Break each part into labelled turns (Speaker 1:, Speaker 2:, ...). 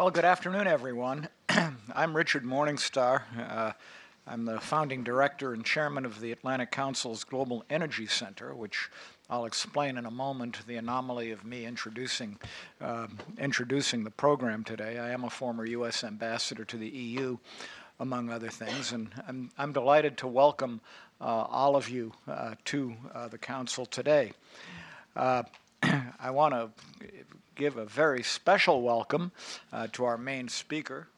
Speaker 1: Well, good afternoon, everyone. I'm Richard Morningstar. Uh, I'm the founding director and chairman of the Atlantic Council's Global Energy Center, which I'll explain in a moment the anomaly of me introducing uh, introducing the program today. I am a former U.S. ambassador to the EU, among other things, and I'm, I'm delighted to welcome uh, all of you uh, to uh, the council today. Uh, I want to give a very special welcome uh, to our main speaker.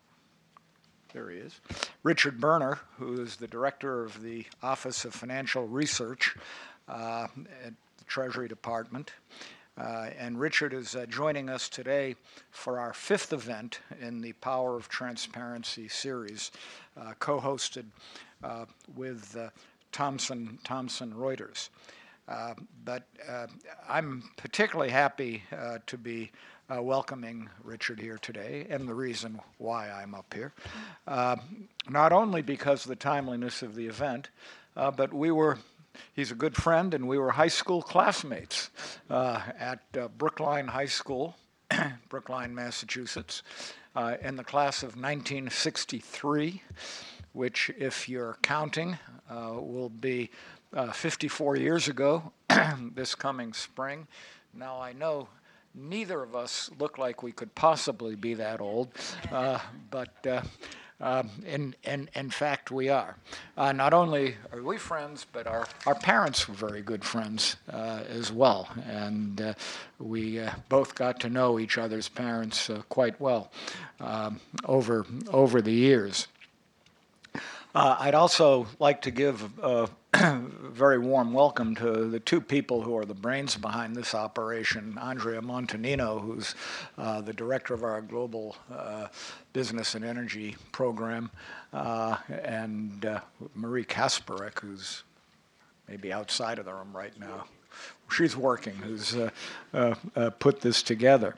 Speaker 1: There he is, Richard Berner, who is the director of the Office of Financial Research uh, at the Treasury Department. Uh, and Richard is uh, joining us today for our fifth event in the Power of Transparency series, uh, co hosted uh, with Thomson, Thomson Reuters. Uh, but uh, I'm particularly happy uh, to be uh, welcoming Richard here today, and the reason why I'm up here. Uh, not only because of the timeliness of the event, but we were, he's a good friend, and we were high school classmates at Brookline High School, Brookline, Massachusetts, in the class of 1963, which, if you're counting, will be uh, 54 years ago, this coming spring. Now, I know neither of us look like we could possibly be that old, uh, but uh, uh, in, in, in fact, we are. Uh, not only are we friends, but our, our parents were very good friends uh, as well. And uh, we both got to know each other's parents quite well um, over, over the years. Uh, I'd also like to give a very warm welcome to the two people who are the brains behind this operation Andrea Montanino, who's uh, the director of our global uh, business and energy program, uh, and uh, Marie Kasparek, who's maybe outside of the room right now. She's working, who's uh, put this together.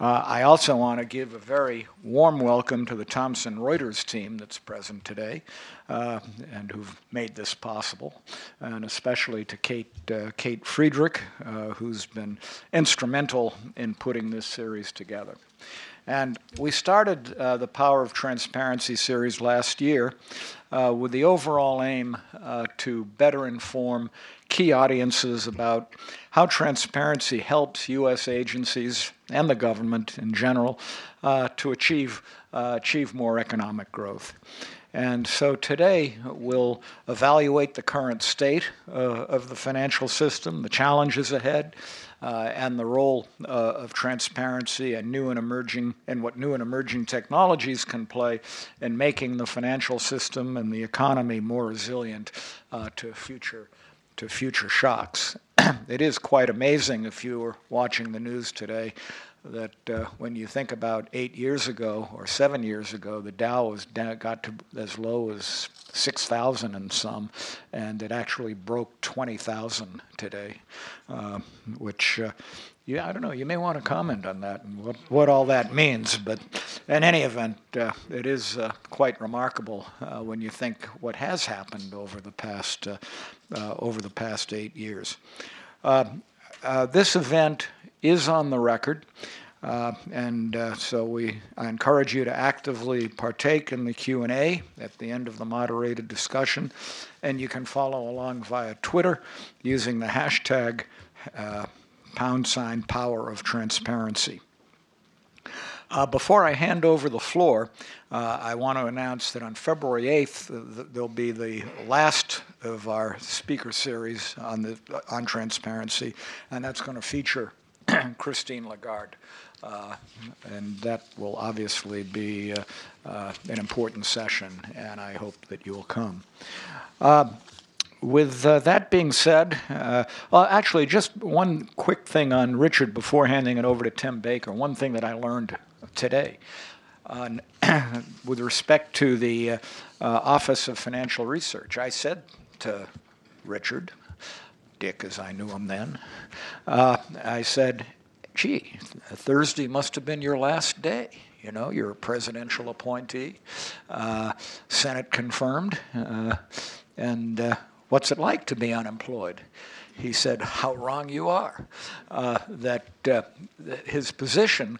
Speaker 1: Uh, I also want to give a very warm welcome to the Thomson Reuters team that's present today uh, and who've made this possible, and especially to Kate, uh, Kate Friedrich, uh, who's been instrumental in putting this series together. And we started uh, the Power of Transparency series last year uh, with the overall aim to better inform key audiences about how transparency helps U.S. agencies and the government in general uh, to achieve, uh, achieve more economic growth. And so today we'll evaluate the current state uh, of the financial system, the challenges ahead, uh, and the role uh, of transparency and new and emerging and what new and emerging technologies can play in making the financial system and the economy more resilient uh, to future to future shocks. it is quite amazing if you were watching the news today that uh, when you think about eight years ago or seven years ago, the Dow was down, got to as low as 6,000 and some, and it actually broke 20,000 today, uh, which, uh, yeah, I don't know, you may want to comment on that and what, what all that means. But in any event, uh, it is uh, quite remarkable uh, when you think what has happened over the past, over the past eight years. this event is on the record. Uh, and uh, so we I encourage you to actively partake in the Q&A at the end of the moderated discussion. And you can follow along via Twitter using the hashtag uh, pound sign power of transparency. Uh, before I hand over the floor, uh, I want to announce that on February 8th, uh, there'll be the last of our speaker series on, the, on transparency, and that's going to feature Christine Lagarde. Uh, and that will obviously be uh, uh, an important session, and I hope that you will come. Uh, with uh, that being said, uh, well, actually, just one quick thing on Richard before handing it over to Tim Baker. One thing that I learned today. with respect to the Office of Financial Research, I said to Richard, Dick as I knew him then, uh, I said, gee, Thursday must have been your last day. You know, you're a presidential appointee, uh, Senate confirmed, uh, and uh, what's it like to be unemployed? He said, How wrong you are. Uh, that, uh, that his position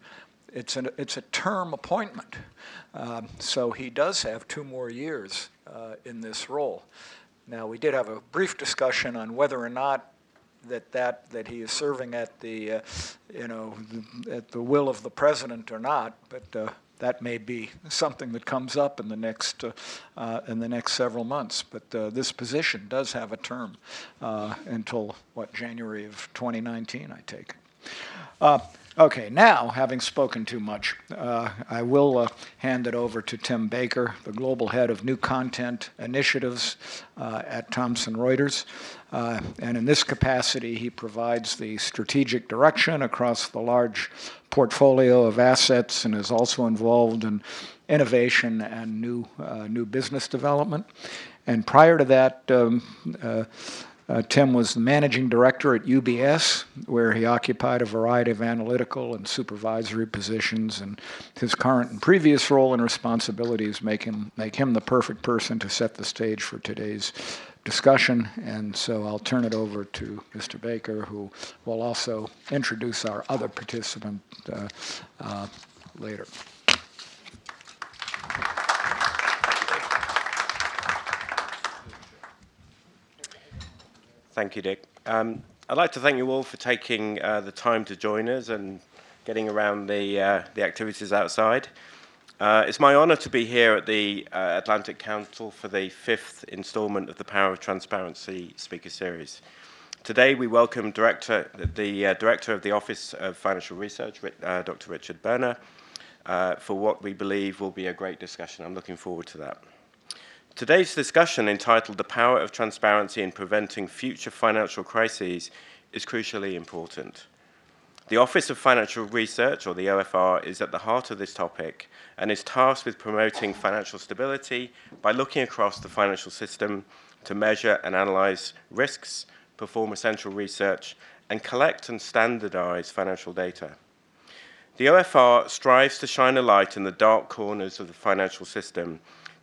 Speaker 1: it's, an, it's a term appointment. Um, so he does have two more years uh, in this role. Now, we did have a brief discussion on whether or not that that that he is serving at the uh, you know at the will of the president or not, but uh, that may be something that comes up in the next uh, uh in the next several months. But uh, this position does have a term uh, until what January of 2019, I take. Okay, now, having spoken too much, uh, I will uh, hand it over to Tim Baker, the Global Head of New Content Initiatives uh, at Thomson Reuters. Uh, and in this capacity, he provides the strategic direction across the large portfolio of assets and is also involved in innovation and new, uh, new business development. And prior to that, um, uh, Tim was the managing director at UBS, where he occupied a variety of analytical and supervisory positions. And his current and previous role and responsibilities make him make him the perfect person to set the stage for today's discussion. And so I'll turn it over to Mr. Baker, who will also introduce our other participant uh, uh, later.
Speaker 2: Thank you, Dick. Um, I'd like to thank you all for taking uh, the time to join us and getting around the, uh, the activities outside. Uh, it's my honour to be here at the uh, Atlantic Council for the fifth instalment of the Power of Transparency speaker series. Today we welcome director, the uh, Director of the Office of Financial Research, uh, Dr. Richard Berner, for what we believe will be a great discussion. I'm looking forward to that. Today's discussion, entitled The Power of Transparency in Preventing Future Financial Crises, is crucially important. The Office of Financial Research, or the OFR, is at the heart of this topic and is tasked with promoting financial stability by looking across the financial system to measure and analyze risks, perform essential research, and collect and standardize financial data. The OFR strives to shine a light in the dark corners of the financial system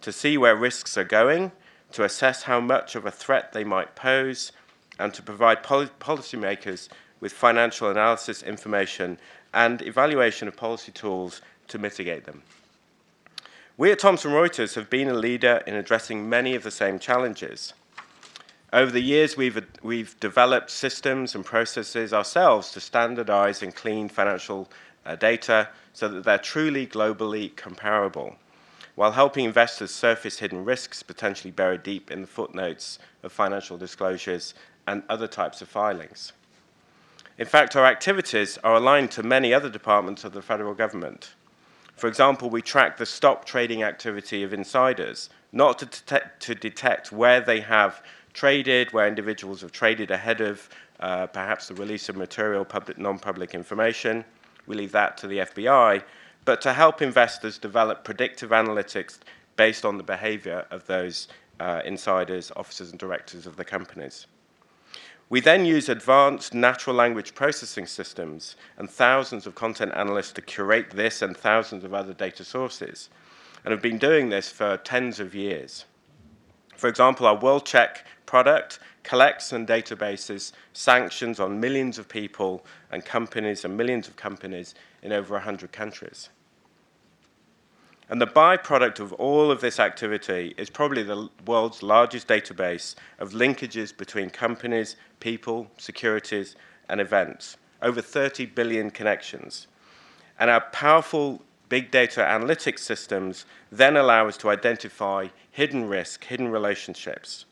Speaker 2: to see where risks are going, to assess how much of a threat they might pose, and to provide poli- policymakers with financial analysis information and evaluation of policy tools to mitigate them. We at Thomson Reuters have been a leader in addressing many of the same challenges. Over the years, we've, we've developed systems and processes ourselves to standardize and clean financial uh, data so that they're truly globally comparable while helping investors surface hidden risks potentially buried deep in the footnotes of financial disclosures and other types of filings. In fact, our activities are aligned to many other departments of the federal government. For example, we track the stock trading activity of insiders, not to detect, to detect where they have traded, where individuals have traded ahead of uh, perhaps the release of material public, non-public information. We leave that to the FBI, but to help investors develop predictive analytics based on the behavior of those uh, insiders, officers, and directors of the companies. We then use advanced natural language processing systems and thousands of content analysts to curate this and thousands of other data sources, and have been doing this for tens of years. For example, our WorldCheck product collects and databases sanctions on millions of people and companies and millions of companies in over 100 countries. And the byproduct of all of this activity is probably the world's largest database of linkages between companies, people, securities, and events. Over 30 billion connections. And our powerful big data analytics systems then allow us to identify hidden risk, hidden relationships.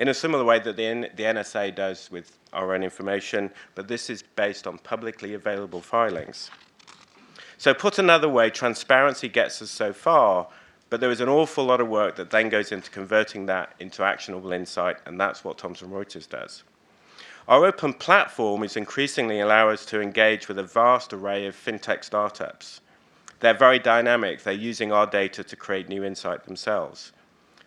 Speaker 2: In a similar way that the, N- the NSA does with our own information, but this is based on publicly available filings. So, put another way, transparency gets us so far, but there is an awful lot of work that then goes into converting that into actionable insight, and that's what Thomson Reuters does. Our open platform is increasingly allowing us to engage with a vast array of fintech startups. They're very dynamic, they're using our data to create new insight themselves.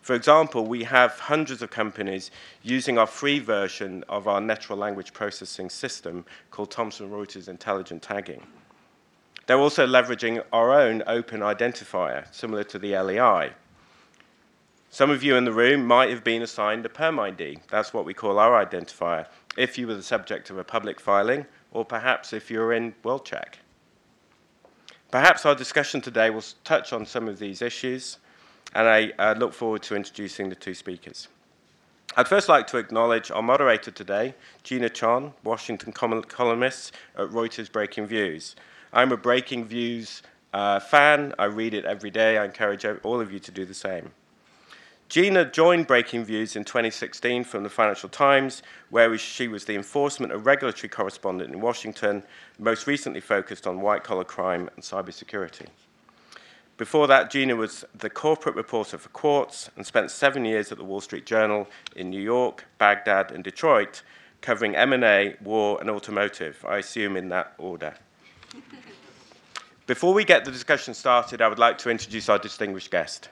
Speaker 2: For example, we have hundreds of companies using our free version of our natural language processing system called Thomson Reuters Intelligent Tagging. They're also leveraging our own open identifier, similar to the LEI. Some of you in the room might have been assigned a Perm ID. That's what we call our identifier. If you were the subject of a public filing or perhaps if you're in WorldCheck. Perhaps our discussion today will touch on some of these issues, and I uh, look forward to introducing the two speakers. I'd first like to acknowledge our moderator today, Gina Chon, Washington columnist at Reuters Breaking Views. I'm a Breaking Views uh, fan. I read it every day. I encourage all of you to do the same. Gina joined Breaking Views in 2016 from the Financial Times, where she was the enforcement and regulatory correspondent in Washington, most recently focused on white collar crime and cybersecurity. Before that, Gina was the corporate reporter for Quartz and spent seven years at the Wall Street Journal in New York, Baghdad, and Detroit, covering M&A, war, and automotive, I assume in that order. Before we get the discussion started, I would like to introduce our distinguished guest.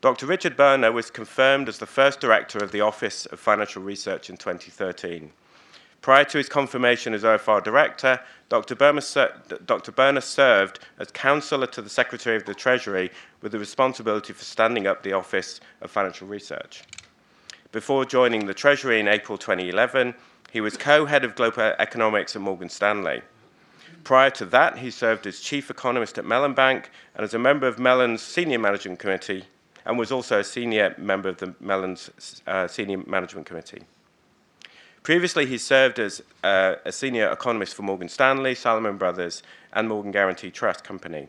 Speaker 2: Dr. Richard Berner was confirmed as the first director of the Office of Financial Research in 2013. Prior to his confirmation as OFR director, Dr. Berner, served as counselor to the Secretary of the Treasury with the responsibility for standing up the Office of Financial Research. Before joining the Treasury in April 2011, he was co head of global economics at Morgan Stanley. Prior to that, he served as chief economist at Mellon Bank and as a member of Mellon's senior management committee and was also a senior member of the Mellon's uh, Senior Management Committee. Previously, he served as uh, a senior economist for Morgan Stanley, Salomon Brothers, and Morgan Guaranty Trust Company,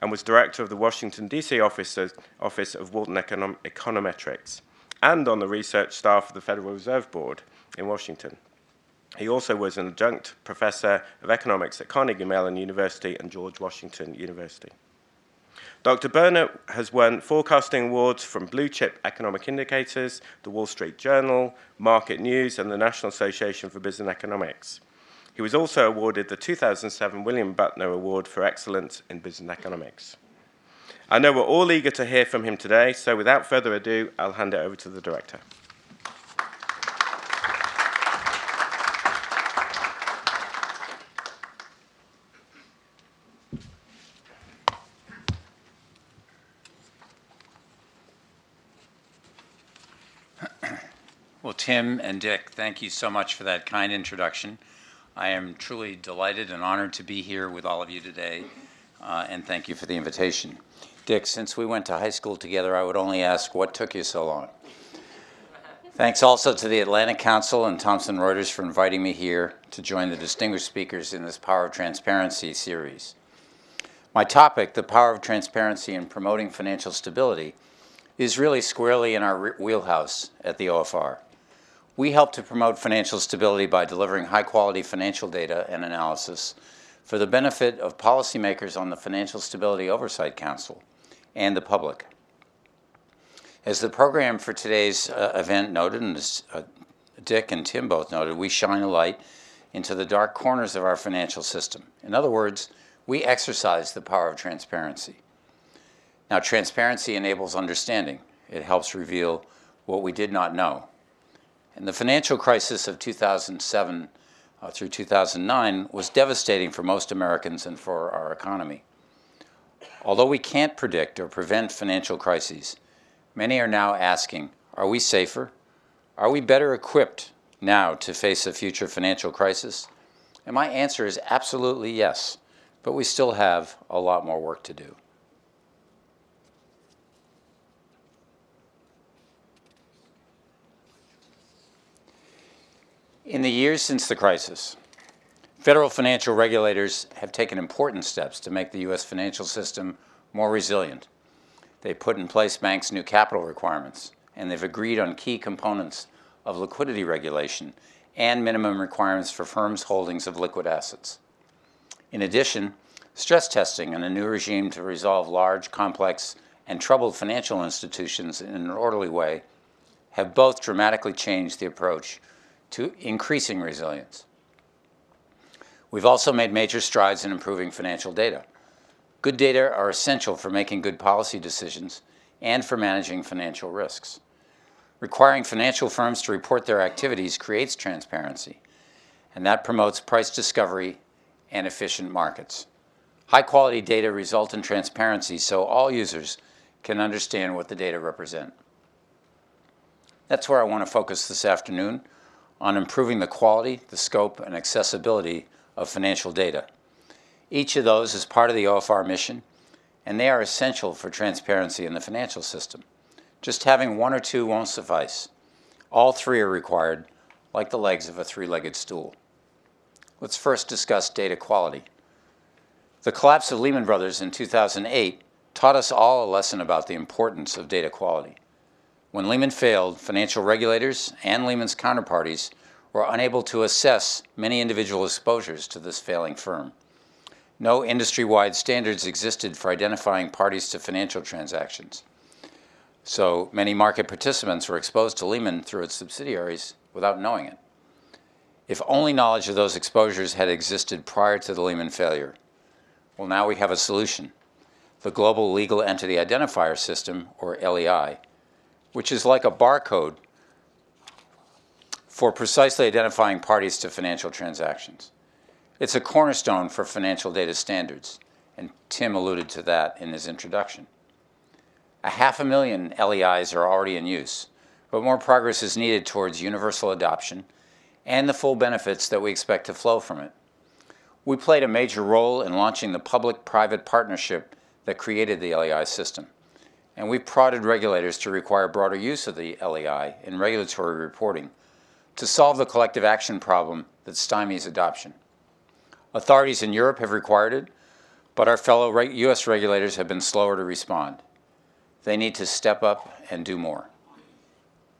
Speaker 2: and was director of the Washington, D.C. office of, office of Wharton Econom- Econometrics, and on the research staff of the Federal Reserve Board in Washington. He also was an adjunct professor of economics at Carnegie Mellon University and George Washington University. Dr. Berner has won forecasting awards from Blue Chip Economic Indicators, the Wall Street Journal, Market News, and the National Association for Business Economics. He was also awarded the 2007 William Butler Award for Excellence in Business Economics. I know we're all eager to hear from him today, so without further ado, I'll hand it over to the director.
Speaker 3: Tim and Dick, thank you so much for that kind introduction. I am truly delighted and honored to be here with all of you today, uh, and thank you for the invitation. Dick, since we went to high school together, I would only ask what took you so long. Thanks also to the Atlantic Council and Thomson Reuters for inviting me here to join the distinguished speakers in this Power of Transparency series. My topic, the power of transparency in promoting financial stability, is really squarely in our wheelhouse at the OFR. We help to promote financial stability by delivering high quality financial data and analysis for the benefit of policymakers on the Financial Stability Oversight Council and the public. As the program for today's uh, event noted, and as uh, Dick and Tim both noted, we shine a light into the dark corners of our financial system. In other words, we exercise the power of transparency. Now, transparency enables understanding, it helps reveal what we did not know. And the financial crisis of 2007 uh, through 2009 was devastating for most Americans and for our economy. Although we can't predict or prevent financial crises, many are now asking are we safer? Are we better equipped now to face a future financial crisis? And my answer is absolutely yes, but we still have a lot more work to do. In the years since the crisis, federal financial regulators have taken important steps to make the U.S. financial system more resilient. They put in place banks' new capital requirements, and they've agreed on key components of liquidity regulation and minimum requirements for firms' holdings of liquid assets. In addition, stress testing and a new regime to resolve large, complex, and troubled financial institutions in an orderly way have both dramatically changed the approach to increasing resilience. We've also made major strides in improving financial data. Good data are essential for making good policy decisions and for managing financial risks. Requiring financial firms to report their activities creates transparency, and that promotes price discovery and efficient markets. High quality data result in transparency so all users can understand what the data represent. That's where I want to focus this afternoon on improving the quality, the scope, and accessibility of financial data. Each of those is part of the OFR mission, and they are essential for transparency in the financial system. Just having one or two won't suffice. All three are required, like the legs of a three legged stool. Let's first discuss data quality. The collapse of Lehman Brothers in 2008 taught us all a lesson about the importance of data quality. When Lehman failed, financial regulators and Lehman's counterparties were unable to assess many individual exposures to this failing firm. No industry wide standards existed for identifying parties to financial transactions. So many market participants were exposed to Lehman through its subsidiaries without knowing it. If only knowledge of those exposures had existed prior to the Lehman failure. Well, now we have a solution the Global Legal Entity Identifier System, or LEI, which is like a barcode for precisely identifying parties to financial transactions. It's a cornerstone for financial data standards, and Tim alluded to that in his introduction. A half a million LEIs are already in use, but more progress is needed towards universal adoption and the full benefits that we expect to flow from it. We played a major role in launching the public private partnership that created the LEI system, and we prodded regulators to require broader use of the LEI in regulatory reporting to solve the collective action problem that stymies adoption. Authorities in Europe have required it, but our fellow U.S. regulators have been slower to respond. They need to step up and do more.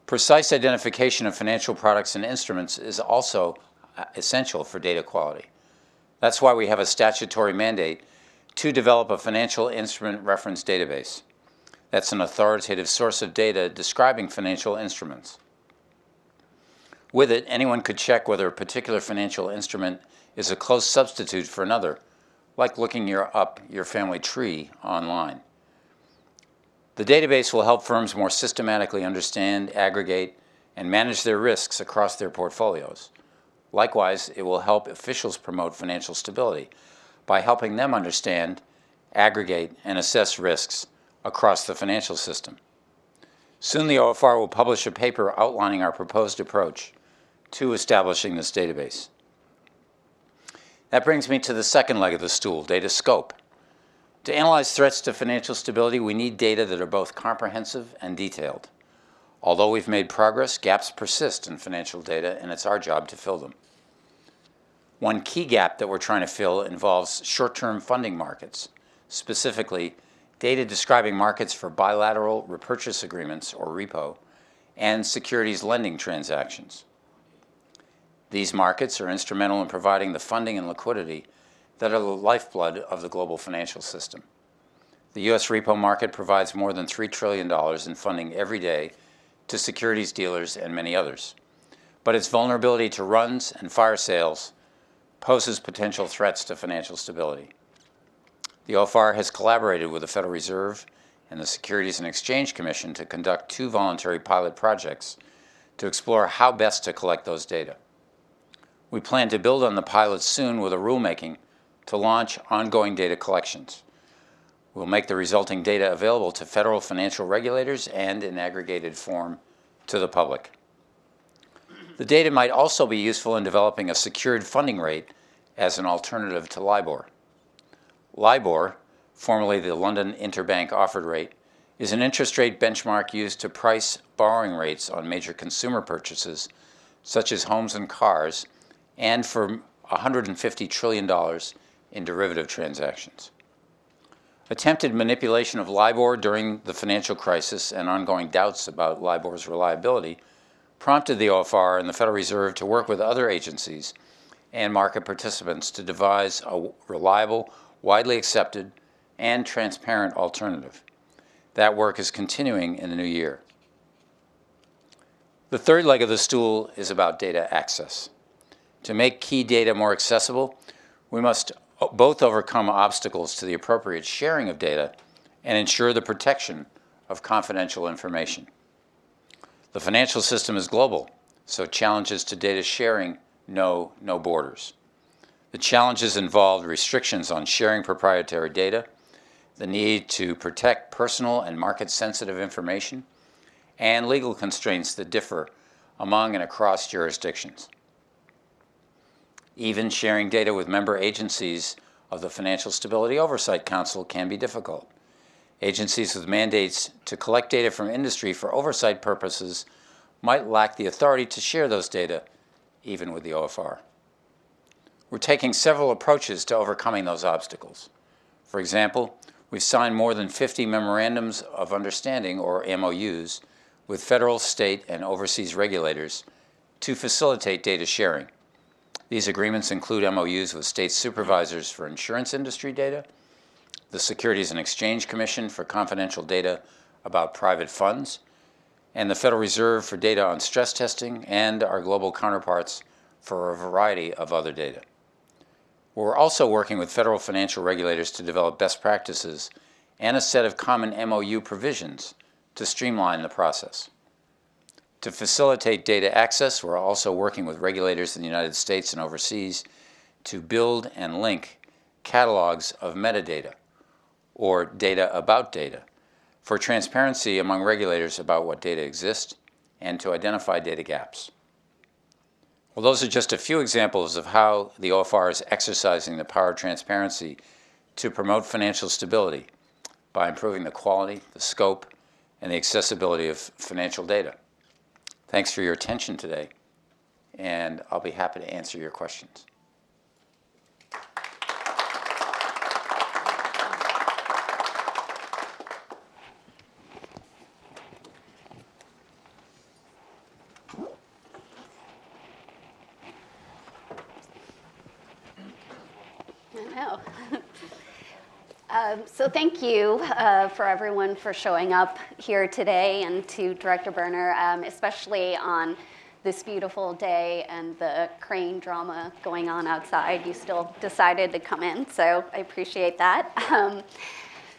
Speaker 3: Precise identification of financial products and instruments is also uh, essential for data quality. That's why we have a statutory mandate to develop a financial instrument reference database. That's an authoritative source of data describing financial instruments. With it, anyone could check whether a particular financial instrument is a close substitute for another, like looking your, up your family tree online. The database will help firms more systematically understand, aggregate, and manage their risks across their portfolios. Likewise, it will help officials promote financial stability by helping them understand, aggregate, and assess risks across the financial system. Soon the OFR will publish a paper outlining our proposed approach to establishing this database. That brings me to the second leg of the stool, data scope. To analyze threats to financial stability, we need data that are both comprehensive and detailed. Although we've made progress, gaps persist in financial data, and it's our job to fill them. One key gap that we're trying to fill involves short term funding markets, specifically, data describing markets for bilateral repurchase agreements, or repo, and securities lending transactions. These markets are instrumental in providing the funding and liquidity that are the lifeblood of the global financial system. The U.S. repo market provides more than $3 trillion in funding every day to securities dealers and many others. But its vulnerability to runs and fire sales poses potential threats to financial stability. The OFR has collaborated with the Federal Reserve and the Securities and Exchange Commission to conduct two voluntary pilot projects to explore how best to collect those data. We plan to build on the pilot soon with a rulemaking to launch ongoing data collections. We'll make the resulting data available to federal financial regulators and in aggregated form to the public. The data might also be useful in developing a secured funding rate as an alternative to LIBOR. LIBOR, formerly the London Interbank Offered Rate, is an interest rate benchmark used to price borrowing rates on major consumer purchases, such as homes and cars, and for $150 trillion in derivative transactions. Attempted manipulation of LIBOR during the financial crisis and ongoing doubts about LIBOR's reliability prompted the OFR and the Federal Reserve to work with other agencies and market participants to devise a reliable, widely accepted, and transparent alternative. That work is continuing in the new year. The third leg of the stool is about data access. To make key data more accessible, we must both overcome obstacles to the appropriate sharing of data and ensure the protection of confidential information. The financial system is global, so challenges to data sharing know no borders. The challenges involve restrictions on sharing proprietary data, the need to protect personal and market sensitive information, and legal constraints that differ among and across jurisdictions. Even sharing data with member agencies of the Financial Stability Oversight Council can be difficult. Agencies with mandates to collect data from industry for oversight purposes might lack the authority to share those data, even with the OFR. We're taking several approaches to overcoming those obstacles. For example, we've signed more than 50 memorandums of understanding, or MOUs, with federal, state, and overseas regulators to facilitate data sharing. These agreements include MOUs with state supervisors for insurance industry data, the Securities and Exchange Commission for confidential data about private funds, and the Federal Reserve for data on stress testing, and our global counterparts for a variety of other data. We're also working with federal financial regulators to develop best practices and a set of common MOU provisions to streamline the process. To facilitate data access, we're also working with regulators in the United States and overseas to build and link catalogs of metadata or data about data for transparency among regulators about what data exists and to identify data gaps. Well, those are just a few examples of how the OFR is exercising the power of transparency to promote financial stability by improving the quality, the scope, and the accessibility of financial data. Thanks for your attention today, and I'll be happy to answer your questions.
Speaker 4: I know. Um, So thank you uh, for everyone for showing up here today and to Director Berner, um, especially on this beautiful day and the crane drama going on outside. You still decided to come in, so I appreciate that. Um,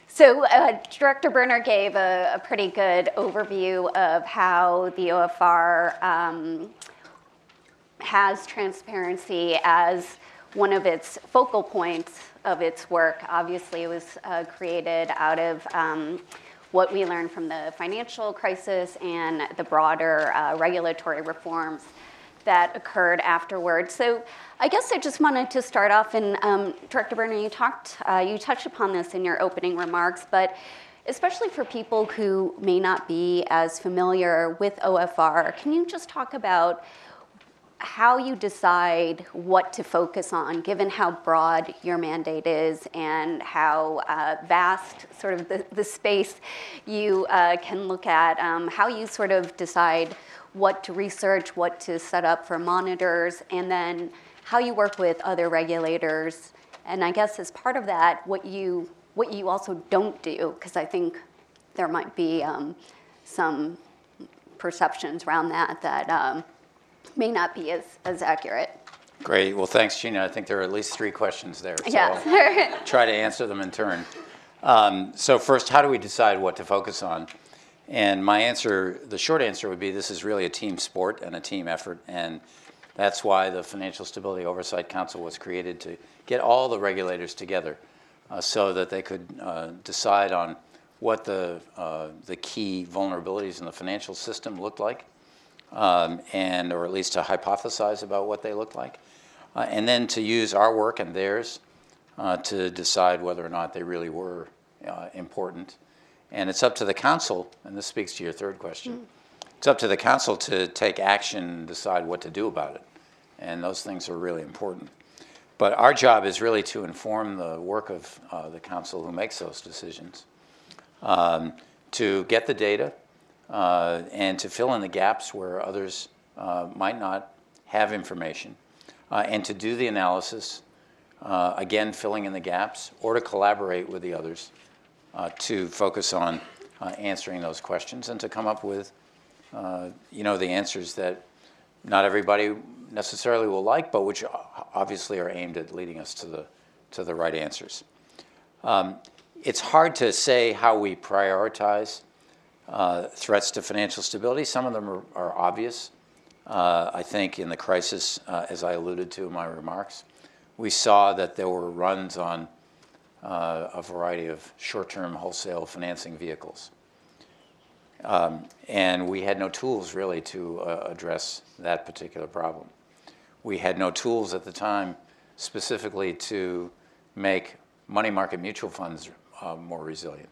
Speaker 4: So uh, Director Berner gave a a pretty good overview of how the OFR um, has transparency as one of its focal points of its work. Obviously, it was uh, created out of um, what we learned from the financial crisis and the broader uh, regulatory reforms that occurred afterwards. So I guess I just wanted to start off, and um, Director Berner, you talked, uh, you touched upon this in your opening remarks, but especially for people who may not be as familiar with OFR, can you just talk about how you decide what to focus on, given how broad your mandate is and how uh, vast sort of the, the space you uh, can look at, um, how you sort of decide what to research, what to set up for monitors, and then how you work with other regulators. And I guess as part of that, what you, what you also don't do, because I think there might be um, some perceptions around that that um, may not be as, as accurate.
Speaker 3: Great. Well, thanks, Gina. I think there are at least three questions there. So
Speaker 4: Yes.
Speaker 3: Try to answer them in turn. Um, so first, how do we decide what to focus on? And my answer, the short answer would be this is really a team sport and a team effort. And that's why the Financial Stability Oversight Council was created to get all the regulators together uh, so that they could uh, decide on what the, uh, the key vulnerabilities in the financial system looked like um, and or at least to hypothesize about what they look like, uh, and then to use our work and theirs uh, to decide whether or not they really were uh, important. And it's up to the council, and this speaks to your third question. It's up to the council to take action and decide what to do about it, and those things are really important. But our job is really to inform the work of uh, the council who makes those decisions, um, to get the data, and to fill in the gaps where others uh, might not have information, uh, and to do the analysis, uh, again, filling in the gaps, or to collaborate with the others uh, to focus on uh, answering those questions and to come up with, you know, the answers that not everybody necessarily will like, but which obviously are aimed at leading us to the, to the right answers. Um, it's hard to say how we prioritize uh, threats to financial stability. Some of them are, are obvious. Uh, I think in the crisis, uh, as I alluded to in my remarks, we saw that there were runs on uh, a variety of short term wholesale financing vehicles. Um, and we had no tools really to uh, address that particular problem. we had no tools at the time specifically to make money market mutual funds more resilient.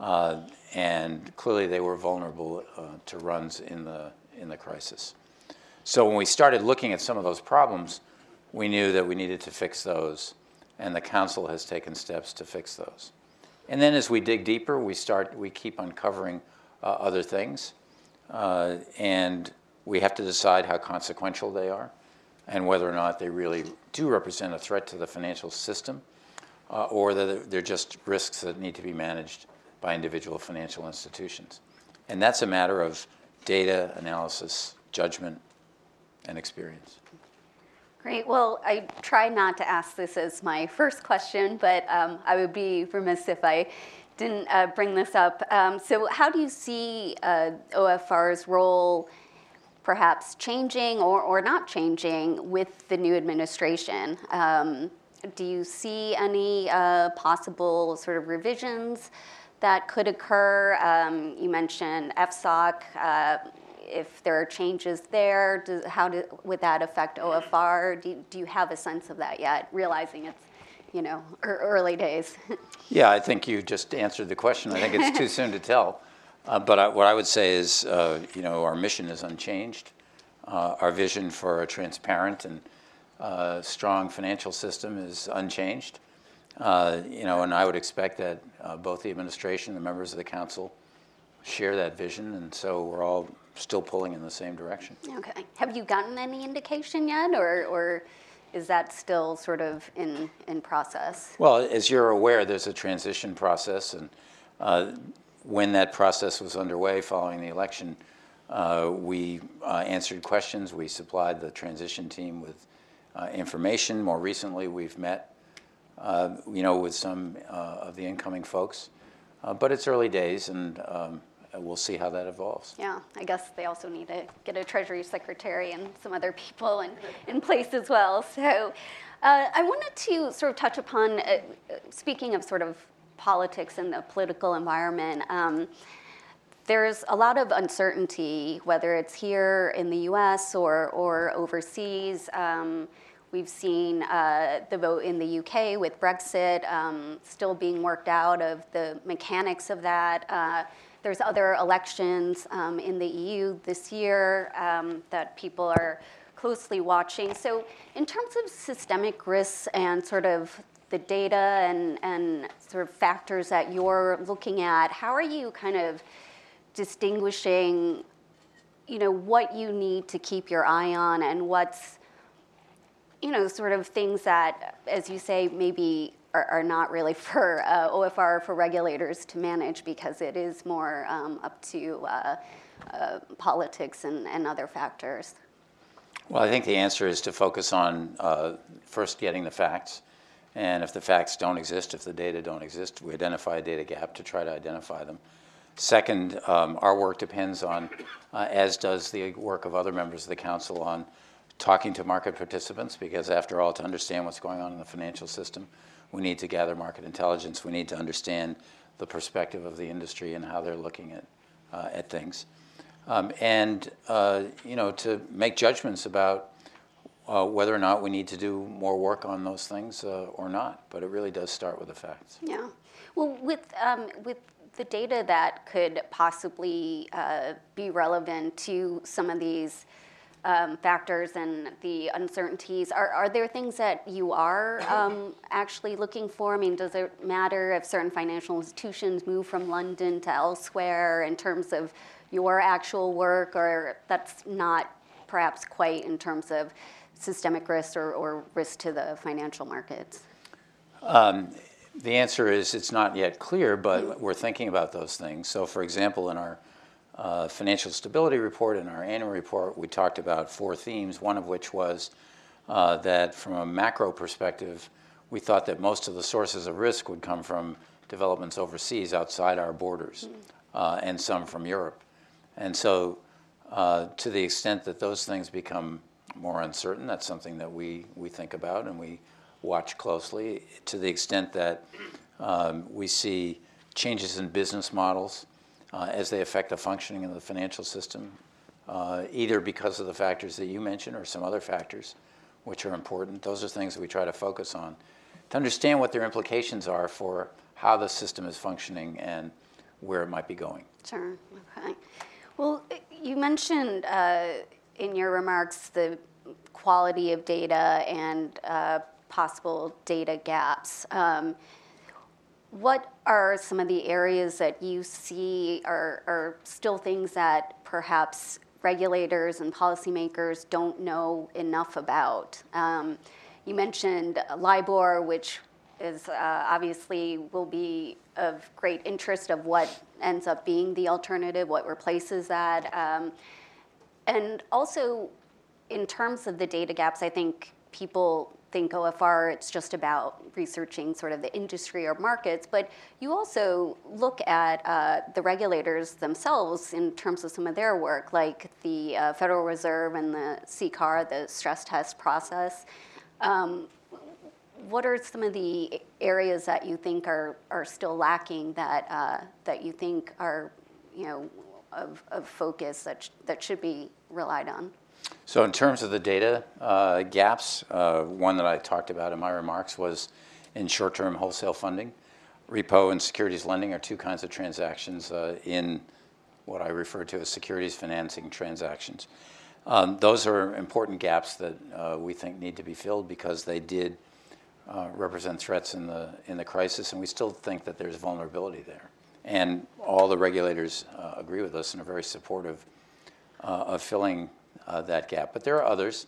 Speaker 3: Uh, and clearly they were vulnerable uh, to runs in the, in the crisis. So when we started looking at some of those problems, we knew that we needed to fix those, and the council has taken steps to fix those. And then as we dig deeper, we start, we keep uncovering uh, other things, uh, and we have to decide how consequential they are and whether or not they really do represent a threat to the financial system uh, or that they're just risks that need to be managed by individual financial institutions. And that's a matter of data analysis, judgment, and experience.
Speaker 4: Great. Well, I try not to ask this as my first question, but um, I would be remiss if I didn't uh, bring this up. Um, so, how do you see uh, OFR's role perhaps changing or, or not changing with the new administration? Um, do you see any uh, possible sort of revisions that could occur? Um, you mentioned FSOC. Uh, if there are changes there, does, how do, would that affect OFR? Do, do you have a sense of that yet, realizing it's you know early days?
Speaker 3: yeah, I think you just answered the question. I think it's too soon to tell. Uh, but I, what I would say is, uh, you know, our mission is unchanged. Uh, our vision for a transparent and uh, strong financial system is unchanged. Uh, you know, and I would expect that uh, both the administration and the members of the council share that vision, and so we're all still pulling in the same direction.
Speaker 4: Okay. Have you gotten any indication yet, or, or is that still sort of in, in process?
Speaker 3: Well, as you're aware, there's a transition process, and uh, when that process was underway following the election, uh, we uh, answered questions. We supplied the transition team with uh, information. More recently, we've met, you know, with some uh, of the incoming folks, but it's early days, and um, we'll see how that evolves.
Speaker 4: Yeah, I guess they also need to get a Treasury Secretary and some other people in, in place as well. So uh, I wanted to sort of touch upon, uh, speaking of sort of politics and the political environment, um, there's a lot of uncertainty, whether it's here in the US or, or overseas. Um, we've seen uh, the vote in the UK with Brexit um, still being worked out of the mechanics of that. Uh, there's other elections um, in the EU this year um, that people are closely watching. So, in terms of systemic risks and sort of the data and, and sort of factors that you're looking at, how are you kind of distinguishing, you know, what you need to keep your eye on and what's, you know, sort of things that, as you say, maybe are, are not really for uh, OFR for regulators to manage because it is more um, up to uh, uh, politics and, and other factors.
Speaker 3: Well, I think the answer is to focus on uh, first getting the facts. And if the facts don't exist, if the data don't exist, we identify a data gap to try to identify them. Second, um, our work depends on, uh, as does the work of other members of the council, on talking to market participants, because after all, to understand what's going on in the financial system, we need to gather market intelligence. We need to understand the perspective of the industry and how they're looking at, uh, at things. Um, and, uh, you know, to make judgments about uh, whether or not we need to do more work on those things uh, or not. But it really does start with the facts.
Speaker 4: Yeah. Well, with, um, with the data that could possibly uh, be relevant to some of these um, factors and the uncertainties. Are, are there things that you are um, actually looking for? I mean, does it matter if certain financial institutions move from London to elsewhere in terms of your actual work, or that's not perhaps quite in terms of systemic risk or, or risk to the financial markets?
Speaker 3: Um, the answer is it's not yet clear, but we're thinking about those things. So, for example, in our uh, financial stability report and our annual report, we talked about four themes, one of which was uh, that from a macro perspective, we thought that most of the sources of risk would come from developments overseas outside our borders uh, and some from Europe. And so, uh, to the extent that those things become more uncertain, that's something that we, we think about and we watch closely. To the extent that um, we see changes in business models, as they affect the functioning of the financial system. uh, either because of the factors that you mentioned or some other factors which are important. Those are things that we try to focus on to understand what their implications are for how the system is functioning and where it might be going.
Speaker 4: Sure. Okay. Well, you mentioned uh, in your remarks the quality of data and uh, possible data gaps. Um, what are some of the areas that you see are, are still things that perhaps regulators and policymakers don't know enough about? Um, you mentioned LIBOR, which is uh, obviously will be of great interest of what ends up being the alternative, what replaces that. Um, and also, in terms of the data gaps, I think people think OFR, it's just about researching sort of the industry or markets, but you also look at uh, the regulators themselves in terms of some of their work, like the uh, Federal Reserve and the CCAR, the stress test process. Um, what are some of the areas that you think are, are still lacking that, uh, that you think are, you know, of, of focus that, sh- that should be relied on?
Speaker 3: So in terms of the data uh, gaps, uh, one that I talked about in my remarks was in short-term wholesale funding. Repo and securities lending are two kinds of transactions uh, in what I refer to as securities financing transactions. Um, those are important gaps that uh, we think need to be filled because they did uh, represent threats in the in the crisis, and we still think that there's vulnerability there. And all the regulators uh, agree with us and are very supportive of filling uh, that gap. But there are others.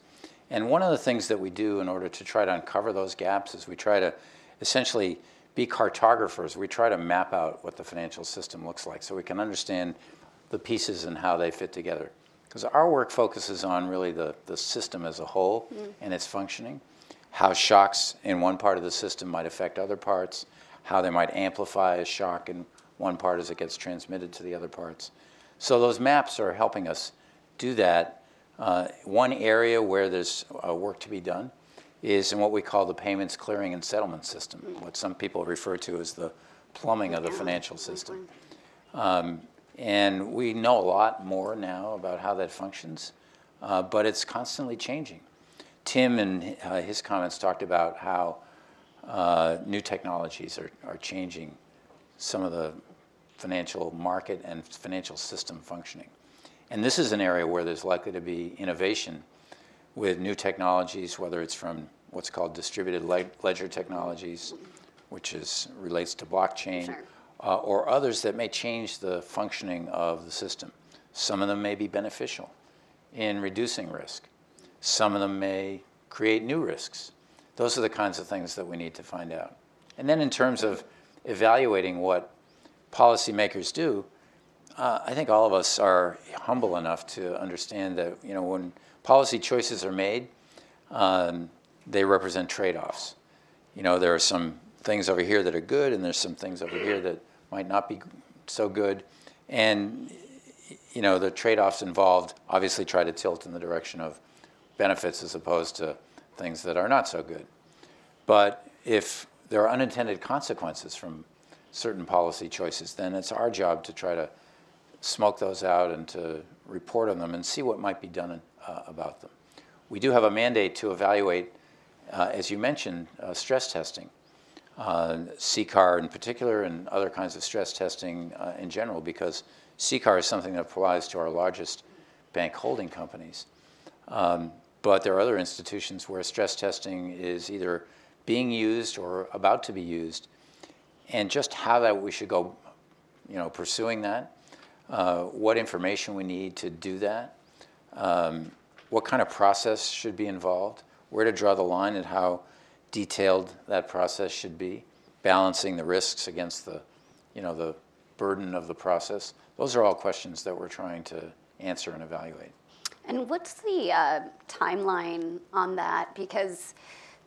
Speaker 3: And one of the things that we do in order to try to uncover those gaps is we try to essentially be cartographers. We try to map out what the financial system looks like so we can understand the pieces and how they fit together. Because our work focuses on really the, the system as a whole mm. and its functioning, how shocks in one part of the system might affect other parts, how they might amplify a shock in one part as it gets transmitted to the other parts. So those maps are helping us do that one area where there's uh, work to be done is in what we call the payments clearing and settlement system, what some people refer to as the plumbing of the financial system. Um, and we know a lot more now about how that functions, uh, but it's constantly changing. Tim and uh, his comments talked about how uh, new technologies are, are changing some of the financial market and financial system functioning. And this is an area where there's likely to be innovation with new technologies, whether it's from what's called distributed ledger technologies, which is relates to blockchain, sure. uh, or others that may change the functioning of the system. Some of them may be beneficial in reducing risk. Some of them may create new risks. Those are the kinds of things that we need to find out. And then in terms of evaluating what policymakers do, uh, I think all of us are humble enough to understand that you know when policy choices are made, um, they represent trade-offs. You know there are some things over here that are good, and there's some things over here that might not be so good, and you know the trade-offs involved obviously try to tilt in the direction of benefits as opposed to things that are not so good. But if there are unintended consequences from certain policy choices, then it's our job to try to smoke those out and to report on them and see what might be done uh, about them. We do have a mandate to evaluate, uh, as you mentioned, uh, stress testing, uh, CCAR in particular, and other kinds of stress testing uh, in general, because CCAR is something that applies to our largest bank holding companies. Um, but there are other institutions where stress testing is either being used or about to be used, and just how that we should go, you know, pursuing that what information we need to do that, um, what kind of process should be involved, where to draw the line and how detailed that process should be, balancing the risks against the, you know, the burden of the process. Those are all questions that we're trying to answer and evaluate.
Speaker 4: And what's the uh, timeline on that? Because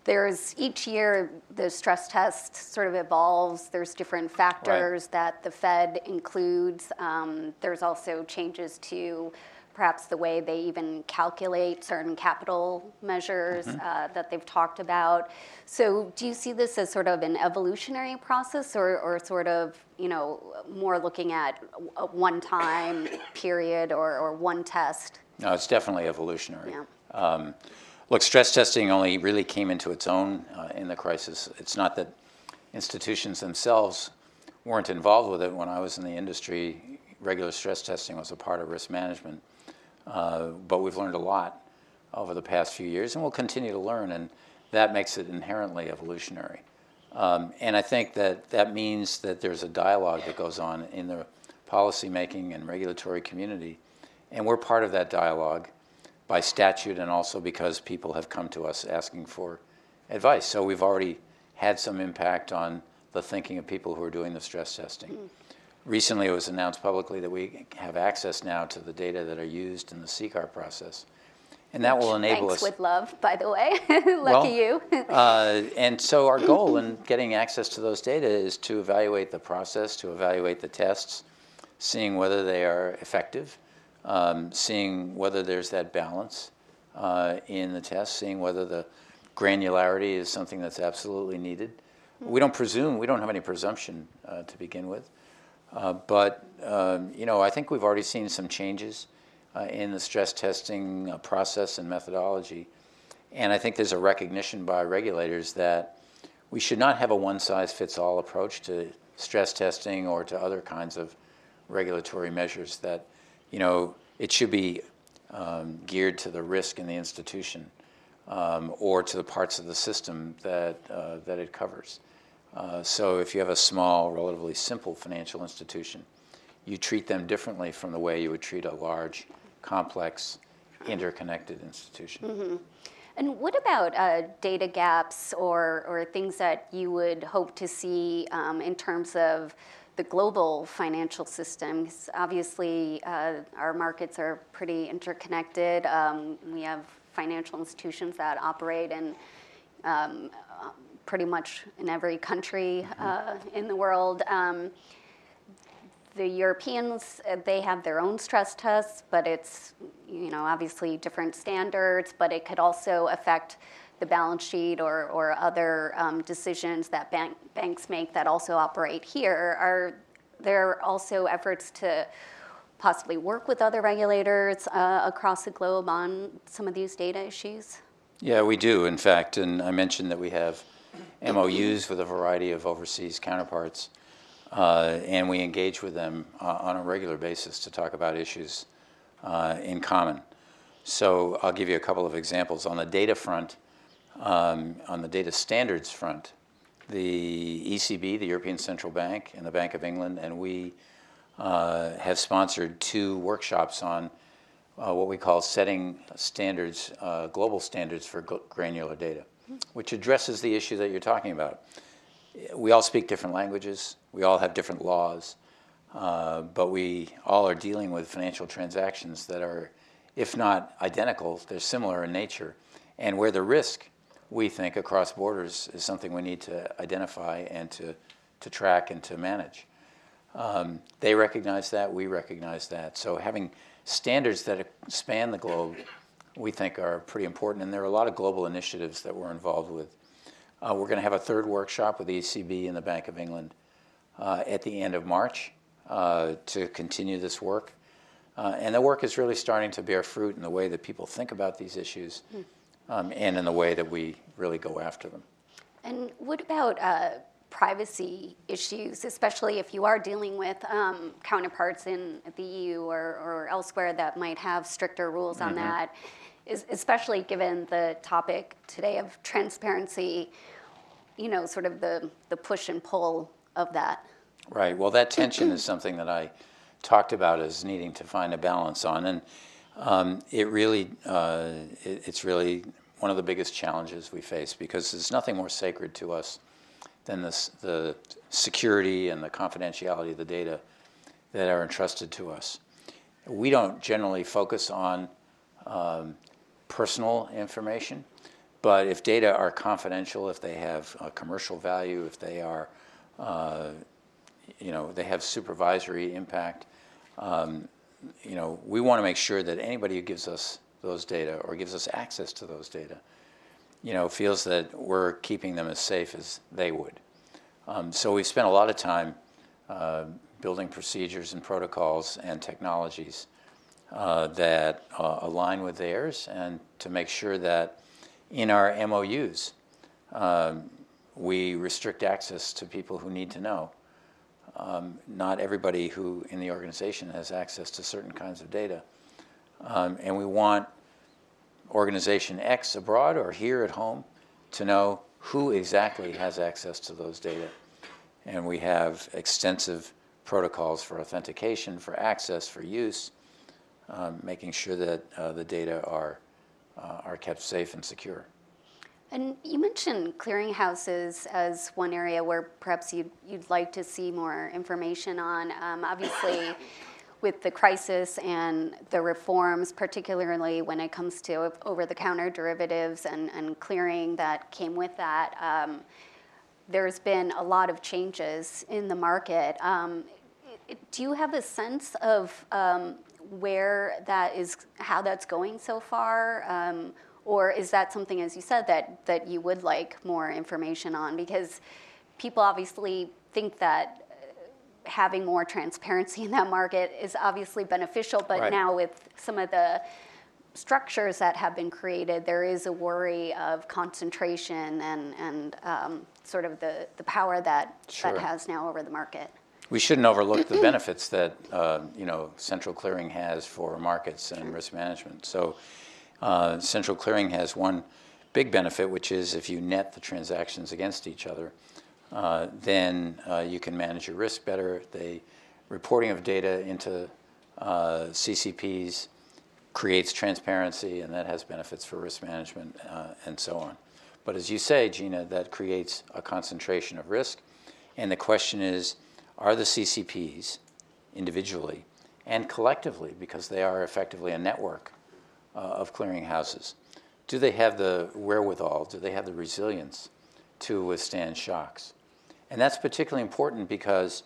Speaker 4: there's each year the stress test sort of evolves. There's different factors right. that the Fed includes. Um, there's also changes to perhaps the way they even calculate certain capital measures mm-hmm. uh, that they've talked about. So, do you see this as sort of an evolutionary process, or, or sort of you know more looking at a one-time period or, or one test?
Speaker 3: No, it's definitely evolutionary.
Speaker 4: Yeah.
Speaker 3: Um, look, stress testing only really came into its own uh, in the crisis. It's not that institutions themselves weren't involved with it. When I was in the industry, regular stress testing was a part of risk management. Uh, but we've learned a lot over the past few years, and we'll continue to learn, and that makes it inherently evolutionary. Um, and I think that that means that there's a dialogue that goes on in the policymaking and regulatory community, and we're part of that dialogue by statute and also because people have come to us asking for advice. So we've already had some impact on the thinking of people who are doing the stress testing. Recently, it was announced publicly that we have access now to the data that are used in the CCAR process. And that will enable
Speaker 4: Thanks
Speaker 3: us.
Speaker 4: with love, by the way. Lucky
Speaker 3: Well,
Speaker 4: you.
Speaker 3: uh, and so our goal in getting access to those data is to evaluate the process, to evaluate the tests, seeing whether they are effective, um, seeing whether there's that balance uh, in the test, seeing whether the granularity is something that's absolutely needed. We don't presume, we don't have any presumption uh, to begin with. Uh, but, um, you know, I think we've already seen some changes uh, in the stress testing uh, process and methodology. And I think there's a recognition by regulators that we should not have a one size fits all approach to stress testing or to other kinds of regulatory measures, that, you know, it should be um, geared to the risk in the institution um, or to the parts of the system that, uh, that it covers. Uh, so if you have a small, relatively simple financial institution, you treat them differently from the way you would treat a large, complex, interconnected institution.
Speaker 4: And what about uh, data gaps or, or things that you would hope to see um, in terms of the global financial system? 'Cause obviously, uh, our markets are pretty interconnected. Um, we have financial institutions that operate in um, pretty much in every country uh, in the world. Um, the Europeans, uh, they have their own stress tests, but it's, you know, obviously different standards, but it could also affect the balance sheet or, or other um, decisions that bank, banks make that also operate here. Are there also efforts to possibly work with other regulators uh, across the globe on some of these data issues?
Speaker 3: Yeah, we do, in fact, and I mentioned that we have MOUs with a variety of overseas counterparts, uh, and we engage with them uh, on a regular basis to talk about issues uh, in common. So I'll give you a couple of examples. On the data front, um, on the data standards front, the ECB, the European Central Bank, and the Bank of England, and we uh, have sponsored two workshops on uh, what we call setting standards, uh, global standards for granular data, which addresses the issue that you're talking about. We all speak different languages, we all have different laws, uh, but we all are dealing with financial transactions that are, if not identical, they're similar in nature. And where the risk, we think, across borders is something we need to identify and to, to track and to manage. Um, they recognize that, we recognize that. So having standards that span the globe, we think are pretty important. And there are a lot of global initiatives that we're involved with. Uh, we're going to have a third workshop with the ECB and the Bank of England uh, at the end of March uh, to continue this work. Uh, and the work is really starting to bear fruit in the way that people think about these issues um, and in the way that we really go after them.
Speaker 4: And what about uh, privacy issues, especially if you are dealing with um, counterparts in the EU or, or elsewhere that might have stricter rules on that, is, especially given the topic today of transparency, you know, sort of the, the push and pull of that?
Speaker 3: Right. Well, that tension is something that I talked about as needing to find a balance on, and um, it really, uh, it, it's really one of the biggest challenges we face because there's nothing more sacred to us than this, the security and the confidentiality of the data that are entrusted to us. We don't generally focus on um, personal information, but if data are confidential, if they have commercial value, if they are uh, you know, they have supervisory impact. Um, you know, we want to make sure that anybody who gives us those data or gives us access to those data, you know, feels that we're keeping them as safe as they would. Um, so we've spent a lot of time uh, building procedures and protocols and technologies uh, that uh, align with theirs and to make sure that in our MOUs, um, we restrict access to people who need to know. Um, not everybody who in the organization has access to certain kinds of data. Um, and we want organization X abroad or here at home to know who exactly has access to those data. And we have extensive protocols for authentication, for access, for use, um, making sure that uh, the data are, uh, are kept safe and secure.
Speaker 4: And you mentioned clearinghouses as one area where perhaps you'd, you'd like to see more information on. Um, obviously, with the crisis and the reforms, particularly when it comes to over the counter derivatives and, and clearing that came with that, um, there's been a lot of changes in the market. Um, do you have a sense of um, where that is, how that's going so far? Or is that something, as you said, that, that you would like more information on? Because people obviously think that having more transparency in that market is obviously beneficial, but
Speaker 3: Right.
Speaker 4: now with some of the structures that have been created, there is a worry of concentration and, and um, sort of the, the power that
Speaker 3: Sure.
Speaker 4: that has now over the market.
Speaker 3: We shouldn't overlook the benefits that uh, you know central clearing has for markets and risk management. So, uh, central clearing has one big benefit, which is if you net the transactions against each other, uh, then uh, you can manage your risk better. The reporting of data into uh, CCPs creates transparency, and that has benefits for risk management uh, and so on. But as you say, Gina, that creates a concentration of risk. And the question is are the CCPs individually and collectively, because they are effectively a network uh, of clearinghouses, do they have the wherewithal, do they have the resilience to withstand shocks? And that's particularly important because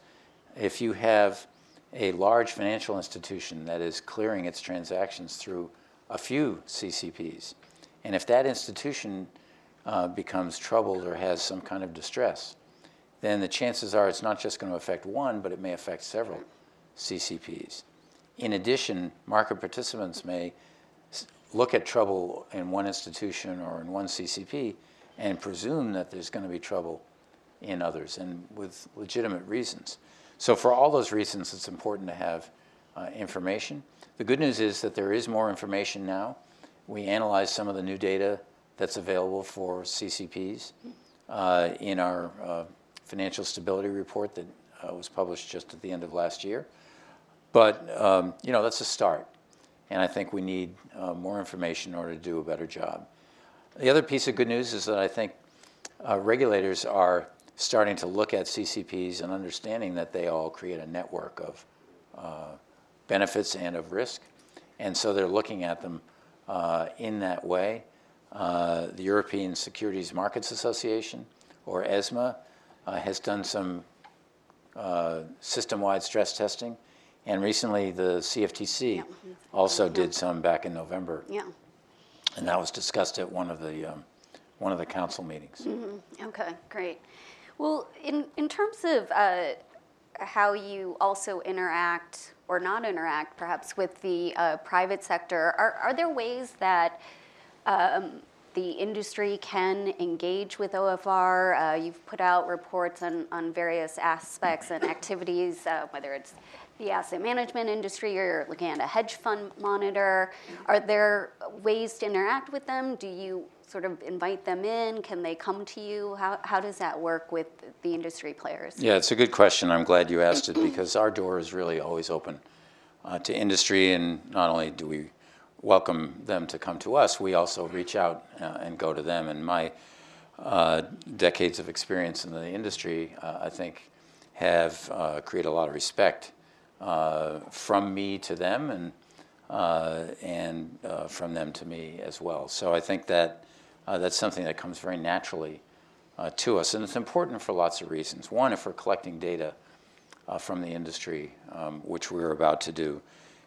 Speaker 3: if you have a large financial institution that is clearing its transactions through a few CCPs, and if that institution uh, becomes troubled or has some kind of distress, then the chances are it's not just going to affect one, but it may affect several CCPs. In addition, market participants may look at trouble in one institution or in one CCP and presume that there's going to be trouble in others, and with legitimate reasons. So, for all those reasons, it's important to have uh, information. The good news is that there is more information now. We analyzed some of the new data that's available for CCPs uh, in our uh, financial stability report that uh, was published just at the end of last year. But um, you know that's a start, and I think we need uh, more information in order to do a better job. The other piece of good news is that I think uh, regulators are starting to look at CCPs and understanding that they all create a network of uh, benefits and of risk, and so they're looking at them uh, in that way. Uh, the European Securities Markets Association, or ESMA, uh, has done some uh, system-wide stress testing, and recently the CFTC also did some back in November,
Speaker 4: Yeah.
Speaker 3: and that was discussed at one of the um, one of the council meetings.
Speaker 4: Okay, great. Well, in, in terms of uh, how you also interact or not interact perhaps with the uh, private sector, are, are there ways that um, the industry can engage with OFR? Uh, you've put out reports on, on various aspects and activities, uh, whether it's the asset management industry or you're looking at a hedge fund monitor. Are there ways to interact with them? Do you sort of invite them in? Can they come to you? How, how does that work with the industry players?
Speaker 3: Yeah, it's a good question. I'm glad you asked it because our door is really always open uh, to industry, and not only do we welcome them to come to us, we also reach out uh, and go to them. And my uh, decades of experience in the industry, uh, I think, have uh, created a lot of respect uh, from me to them and uh, and uh, from them to me as well. So I think that uh, that's something that comes very naturally uh, to us, and it's important for lots of reasons. One, if we're collecting data uh, from the industry, um, which we're about to do,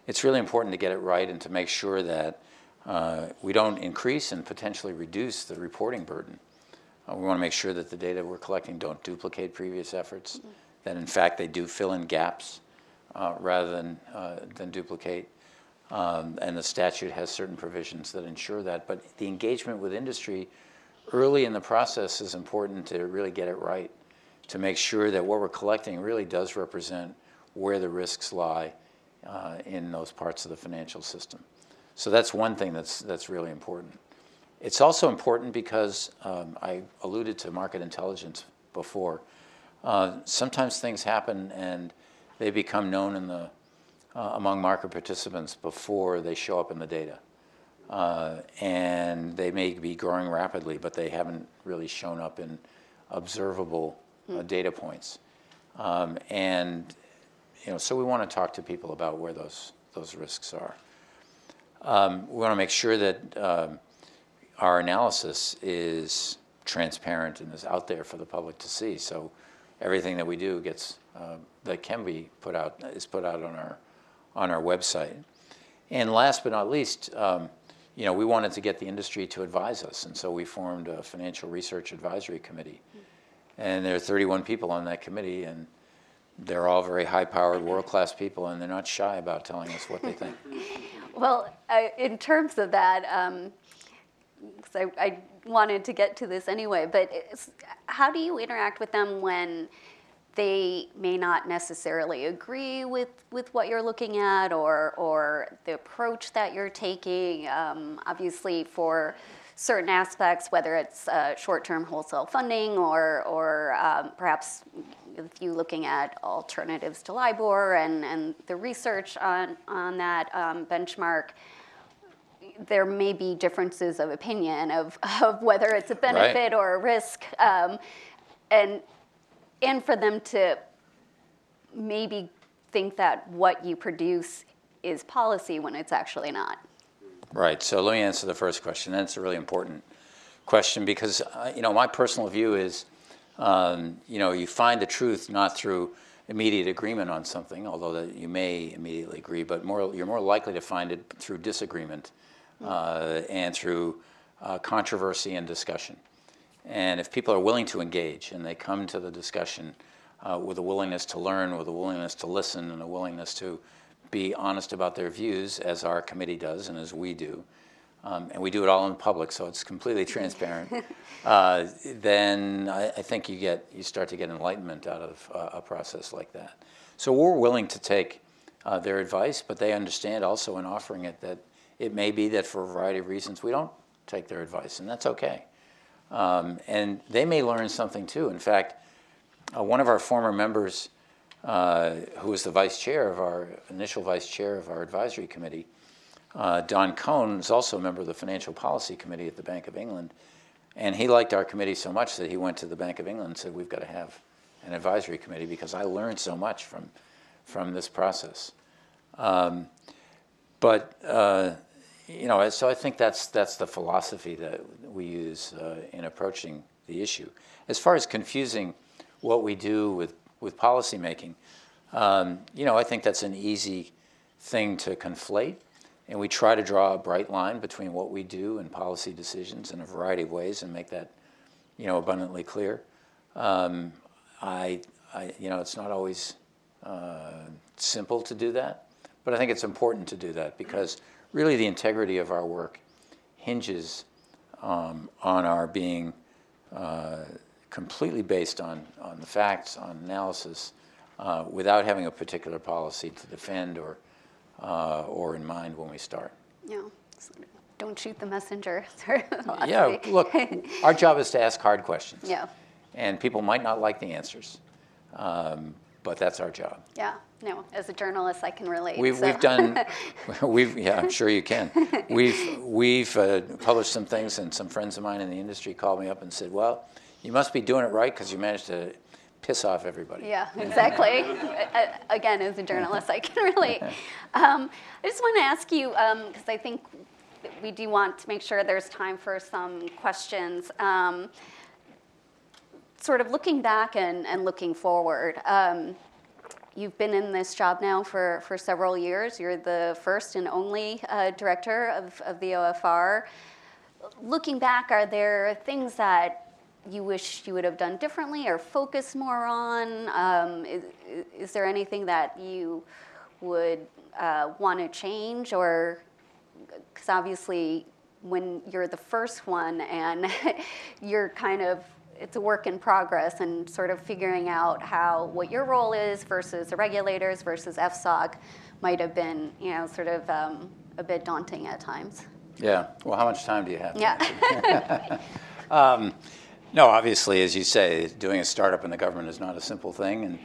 Speaker 3: it's really important to get it right and to make sure that uh, we don't increase and potentially reduce the reporting burden. We want to make sure that the data we're collecting don't duplicate previous efforts, that in fact they do fill in gaps rather than, uh, than duplicate. Um, and the statute has certain provisions that ensure that. But the engagement with industry early in the process is important to really get it right, to make sure that what we're collecting really does represent where the risks lie uh, in those parts of the financial system. So that's one thing that's, that's really important. It's also important because um, I alluded to market intelligence before. Uh, sometimes things happen and they become known in the, uh, among market participants before they show up in the data. Uh, and they may be growing rapidly, but they haven't really shown up in observable uh, data points. Um, and you know, so we want to talk to people about where those those risks are. Um, we want to make sure that um, our analysis is transparent and is out there for the public to see. So everything that we do gets uh, that can be put out is put out on our on our website. And last but not least, um, you know, we wanted to get the industry to advise us, and so we formed a financial research advisory committee. And there are 31 people on that committee, and they're all very high-powered, world-class people, and they're not shy about telling us what they think.
Speaker 4: Well, I, in terms of that, um, 'cause I, I wanted to get to this anyway, but how do you interact with them when they may not necessarily agree with, with what you're looking at or, or the approach that you're taking? Um, obviously, for certain aspects, whether it's uh, short-term wholesale funding or, or um, perhaps if you looking at alternatives to LIBOR and, and the research on, on that um, benchmark, there may be differences of opinion of, of whether it's a benefit or a risk. Um, and, and for them to maybe think that what you produce is policy when it's actually not.
Speaker 3: Right. So let me answer the first question. That's a really important question because uh, you know my personal view is, um, you know, you find the truth not through immediate agreement on something, although that you may immediately agree, but more you're more likely to find it through disagreement uh, and through uh, controversy and discussion. And if people are willing to engage and they come to the discussion uh, with a willingness to learn, with a willingness to listen, and a willingness to be honest about their views, as our committee does and as we do, um, and we do it all in public, so it's completely transparent. uh, then I, I, think you get you start to get enlightenment out of uh, a process like that. So we're willing to take uh, their advice, but they understand also in offering it that it may be that for a variety of reasons we don't take their advice, and that's okay. Um, and they may learn something too. In fact, uh, one of our former members, uh, who was the vice chair of our initial vice chair of our advisory committee, uh, Don Kohn is also a member of the Financial Policy Committee at the Bank of England. And he liked our committee so much that he went to the Bank of England and said, We've got to have an advisory committee because I learned so much from, from this process. Um, but, uh, you know, so I think that's, that's the philosophy that we use uh, in approaching the issue. As far as confusing what we do with, with policymaking, um, you know, I think that's an easy thing to conflate. And we try to draw a bright line between what we do and policy decisions in a variety of ways and make that, you know, abundantly clear. Um, I, I, you know, it's not always uh, simple to do that, but I think it's important to do that because really the integrity of our work hinges um, on our being uh, completely based on, on the facts, on analysis, uh, without having a particular policy to defend or uh, or in mind when we start.
Speaker 4: Yeah. Don't shoot the messenger.
Speaker 3: yeah, look, our job is to ask hard questions.
Speaker 4: Yeah.
Speaker 3: And people might not like the answers, um, but that's our job.
Speaker 4: Yeah. No, as a journalist, I can relate.
Speaker 3: We've,
Speaker 4: so.
Speaker 3: we've done, we've yeah, I'm sure you can. We've we've uh, published some things, and some friends of mine in the industry called me up and said, "Well, you must be doing it right because you managed to piss off everybody.
Speaker 4: Yeah, exactly. Again, as a journalist, I can relate. Um, I just want to ask you, because um, I think we do want to make sure there's time for some questions. Um, sort of looking back and, and looking forward, um, you've been in this job now for, for several years. You're the first and only uh, director of, of the OFR. Looking back, are there things that you wish you would have done differently or focus more on? Um, is, is, there anything that you would uh, want to change or because obviously when you're the first one and you're kind of it's a work in progress and sort of figuring out how what your role is versus the regulators versus FSOC might have been you know sort of um, a bit daunting at times.
Speaker 3: Yeah. Well, how much time do you have?
Speaker 4: Yeah.
Speaker 3: No, obviously, as you say, doing a startup in the government is not a simple thing, and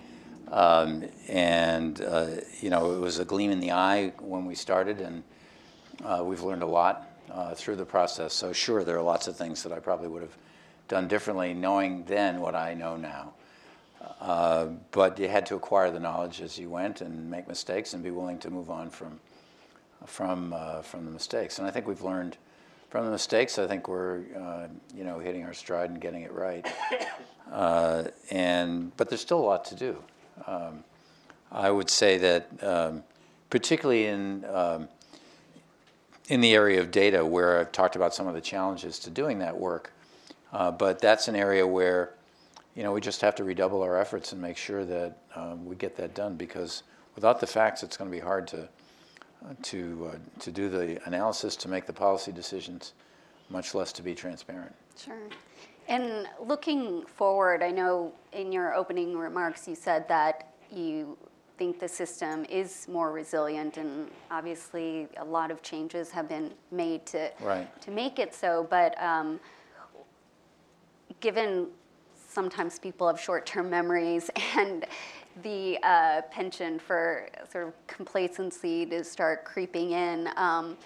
Speaker 3: um, and uh, you know it was a gleam in the eye when we started, and uh, we've learned a lot uh, through the process. So sure, there are lots of things that I probably would have done differently, knowing then what I know now. Uh, but you had to acquire the knowledge as you went and make mistakes and be willing to move on from from uh, from the mistakes. And I think we've learned from the mistakes. I think we're uh, you know hitting our stride and getting it right. Uh, and but there's still a lot to do. Um, I would say that um, particularly in um, in the area of data, where I've talked about some of the challenges to doing that work. Uh, but that's an area where you know we just have to redouble our efforts and make sure that um, we get that done because without the facts, it's going to be hard to to, uh, to do the analysis, to make the policy decisions, much less to be transparent.
Speaker 4: Sure. And looking forward, I know in your opening remarks you said that you think the system is more resilient, and obviously a lot of changes have been made to
Speaker 3: Right.
Speaker 4: to make it so. But um, given sometimes people have short-term memories and the uh, penchant for sort of complacency to start creeping in. Um,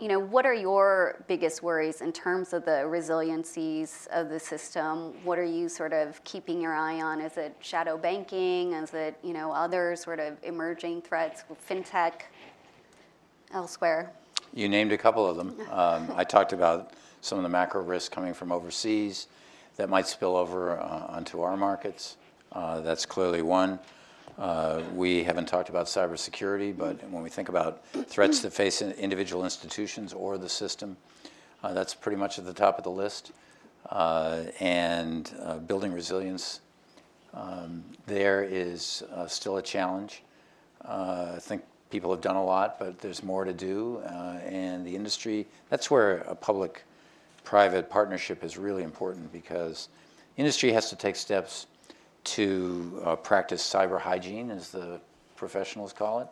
Speaker 4: you know, what are your biggest worries in terms of the resiliencies of the system? What are you sort of keeping your eye on? Is it shadow banking? Is it, you know, other sort of emerging threats, fintech, elsewhere?
Speaker 3: You named a couple of them. Um, I talked about some of the macro risks coming from overseas that might spill over uh, onto our markets. Uh, that's clearly one. Uh, we haven't talked about cybersecurity, but when we think about threats that face individual institutions or the system, that's pretty much at the top of the list. And building resilience um, there is still a challenge. I think people have done a lot, but there's more to do. And the industry, that's where a public private partnership is really important because industry has to take steps to uh, practice cyber hygiene, as the professionals call it.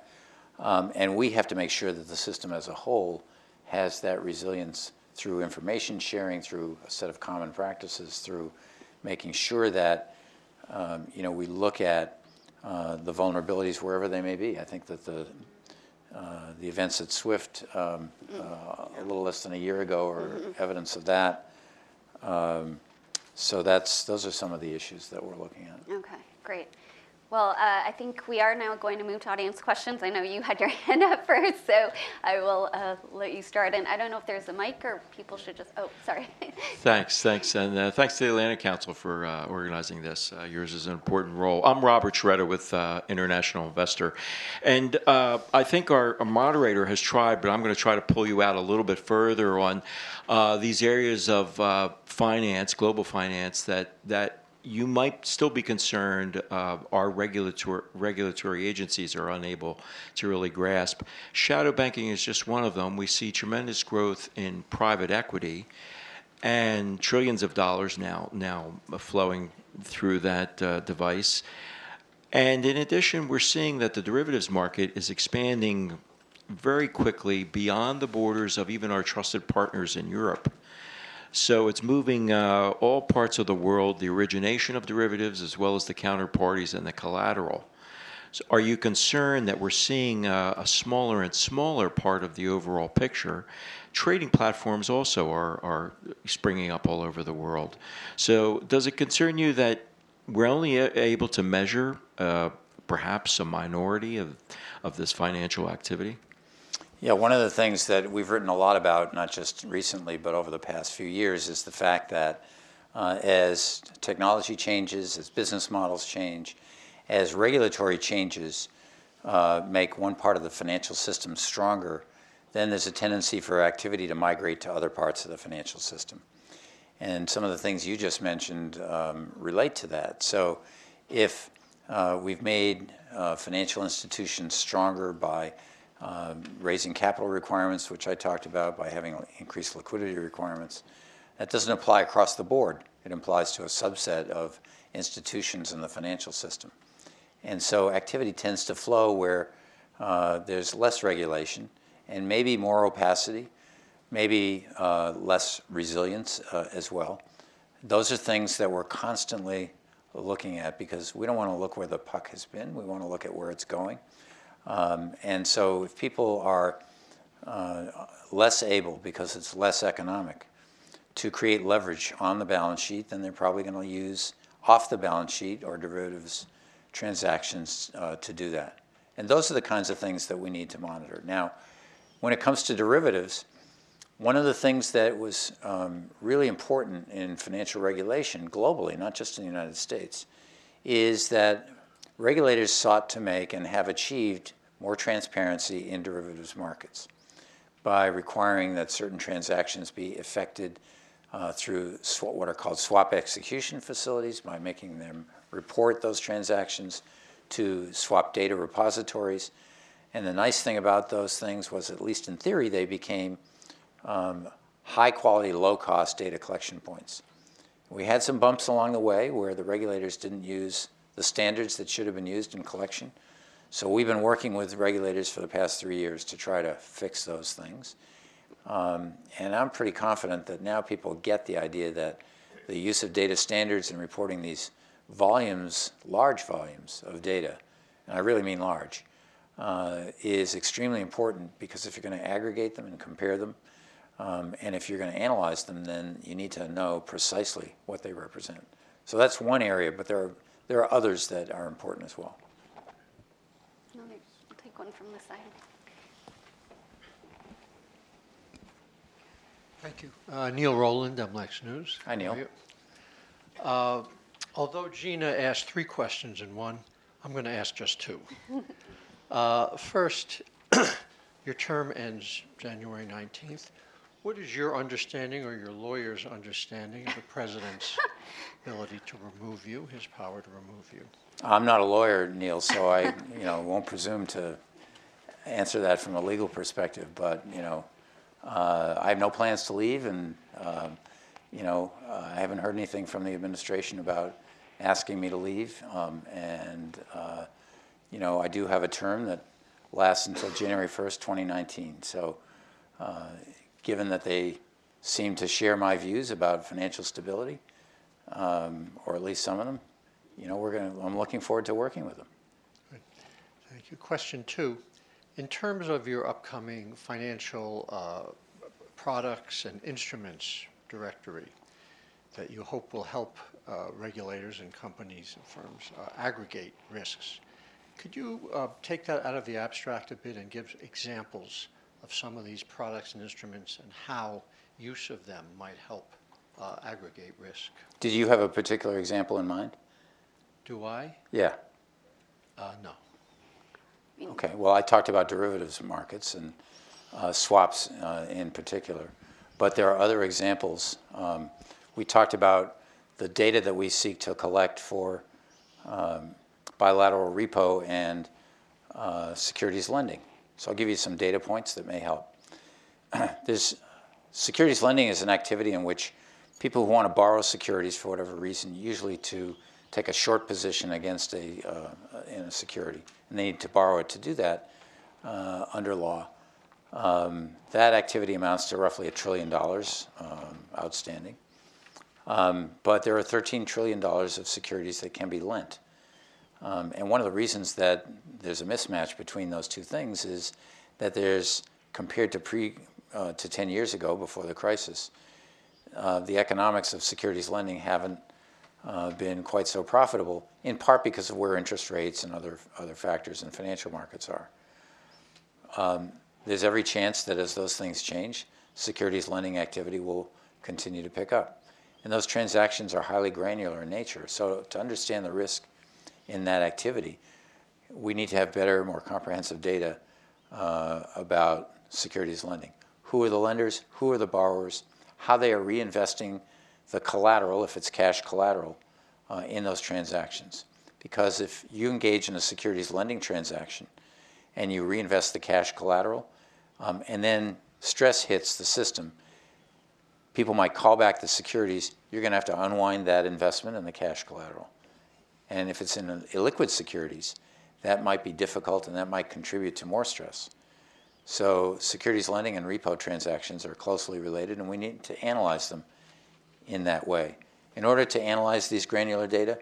Speaker 3: Um, and we have to make sure that the system as a whole has that resilience through information sharing, through a set of common practices, through making sure that um, you know we look at uh, the vulnerabilities wherever they may be. I think that the uh, the events at Swift um, uh, a little less than a year ago are evidence of that. Um, so that's those are some of the issues that we're looking at.
Speaker 4: Okay, great. Well, uh, I think we are now going to move to audience questions. I know you had your hand up first, so I will uh, let you start. And I don't know if there's a mic or people should just, oh, sorry.
Speaker 5: Thanks, thanks, and uh, thanks to the Atlantic Council for uh, organizing this. Uh, yours is an important role. I'm Robert Schroeder with uh, International Investor, and I think our, our moderator has tried, but I'm going to try to pull you out a little bit further on these areas of finance, global finance, that that you might still be concerned uh, our regulatory regulatory agencies are unable to really grasp. Shadow banking is just one of them. We see tremendous growth in private equity and trillions of dollars now now flowing through that uh, device. And in addition, we're seeing that the derivatives market is expanding very quickly beyond the borders of even our trusted partners in Europe. So it's moving uh, all parts of the world, the origination of derivatives as well as the counterparties and the collateral. So are you concerned that we're seeing a smaller and smaller part of the overall picture? Trading platforms also are, are springing up all over the world. So does it concern you that we're only a- able to measure uh, perhaps a minority of, of this financial activity?
Speaker 3: Yeah, one of the things that we've written a lot about, not just recently, but over the past few years, is the fact that uh, as technology changes, as business models change, as regulatory changes uh, make one part of the financial system stronger, then there's a tendency for activity to migrate to other parts of the financial system. And some of the things you just mentioned um, relate to that. So if Uh, we've made uh, financial institutions stronger by raising capital requirements, which I talked about, by having increased liquidity requirements. That doesn't apply across the board. It applies to a subset of institutions in the financial system. And so activity tends to flow where uh, there's less regulation and maybe more opacity, maybe uh, less resilience uh, as well. Those are things that we're constantly looking at because we don't want to look where the puck has been. We want to look at where it's going. Um, and so if people are uh, less able, because it's less economic, to create leverage on the balance sheet, then they're probably going to use off the balance sheet or derivatives transactions uh, to do that. And those are the kinds of things that we need to monitor. Now, when it comes to derivatives, one of the things that was um, really important in financial regulation globally, not just in the United States, is that regulators sought to make and have achieved more transparency in derivatives markets by requiring that certain transactions be effected uh, through what are called swap execution facilities, by making them report those transactions to swap data repositories. And the nice thing about those things was, at least in theory, they became um, high quality, low cost data collection points. We had some bumps along the way where the regulators didn't use the standards that should have been used in collection. So we've been working with regulators for the past three years to try to fix those things. Um, and I'm pretty confident that now people get the idea that the use of data standards and reporting these volumes, large volumes of data, and I really mean large, uh, is extremely important because if you're going to aggregate them and compare them, um, and if you're going to analyze them, then you need to know precisely what they represent. So that's one area, but there are, there are others that are important as well.
Speaker 4: I'll take one from the side.
Speaker 6: Thank you. Uh, Neil Roland, MLex News.
Speaker 3: Hi, Neil.
Speaker 6: You? Uh, Although Gina asked three questions in one, I'm going to ask just two. Uh, First, your term ends January 19th. What is your understanding or your lawyer's understanding of the president's ability to remove you, his power to remove you?
Speaker 3: I'm not a lawyer, Neil, so I, you know, won't presume to answer that from a legal perspective. But you know, uh, I have no plans to leave, and um, you know, uh, I haven't heard anything from the administration about asking me to leave. Um, and uh, you know, I do have a term that lasts until January 1st, 2019. So, uh, given that they seem to share my views about financial stability, um, or at least some of them, you know, we're going. I'm looking forward to working with them.
Speaker 6: Thank you. Question two, in terms of your upcoming financial uh, products and instruments directory that you hope will help uh, regulators and companies and firms uh, aggregate risks, could you uh, take that out of the abstract a bit and give examples of some of these products and instruments and how use of them might help uh, aggregate risk?
Speaker 3: Did you have a particular example in mind?
Speaker 6: Do I?
Speaker 3: Yeah.
Speaker 6: Uh, no.
Speaker 3: Okay, well, I talked about derivatives markets and uh, swaps uh, in particular, but there are other examples. Um, we talked about the data that we seek to collect for um, bilateral repo and uh, securities lending. So I'll give you some data points that may help. There's, securities lending is an activity in which people who want to borrow securities for whatever reason, usually to take a short position against a, uh, in a security, and they need to borrow it to do that uh, under law. Um, that activity amounts to roughly a trillion dollars um, outstanding. Um, but there are $13 trillion of securities that can be lent. Um, and one of the reasons that there's a mismatch between those two things is that there's, compared to pre uh, to 10 years ago before the crisis, uh, the economics of securities lending haven't uh, been quite so profitable, in part because of where interest rates and other, other factors in financial markets are. Um, there's every chance that as those things change, securities lending activity will continue to pick up. And those transactions are highly granular in nature. So to understand the risk in that activity, we need to have better, more comprehensive data uh, about securities lending. Who are the lenders? Who are the borrowers? How they are reinvesting the collateral, if it's cash collateral, uh, in those transactions. Because if you engage in a securities lending transaction and you reinvest the cash collateral, um, and then stress hits the system, people might call back the securities. You're going to have to unwind that investment and the cash collateral. And if it's in illiquid securities, that might be difficult and that might contribute to more stress. So securities lending and repo transactions are closely related, and we need to analyze them in that way. In order to analyze these granular data,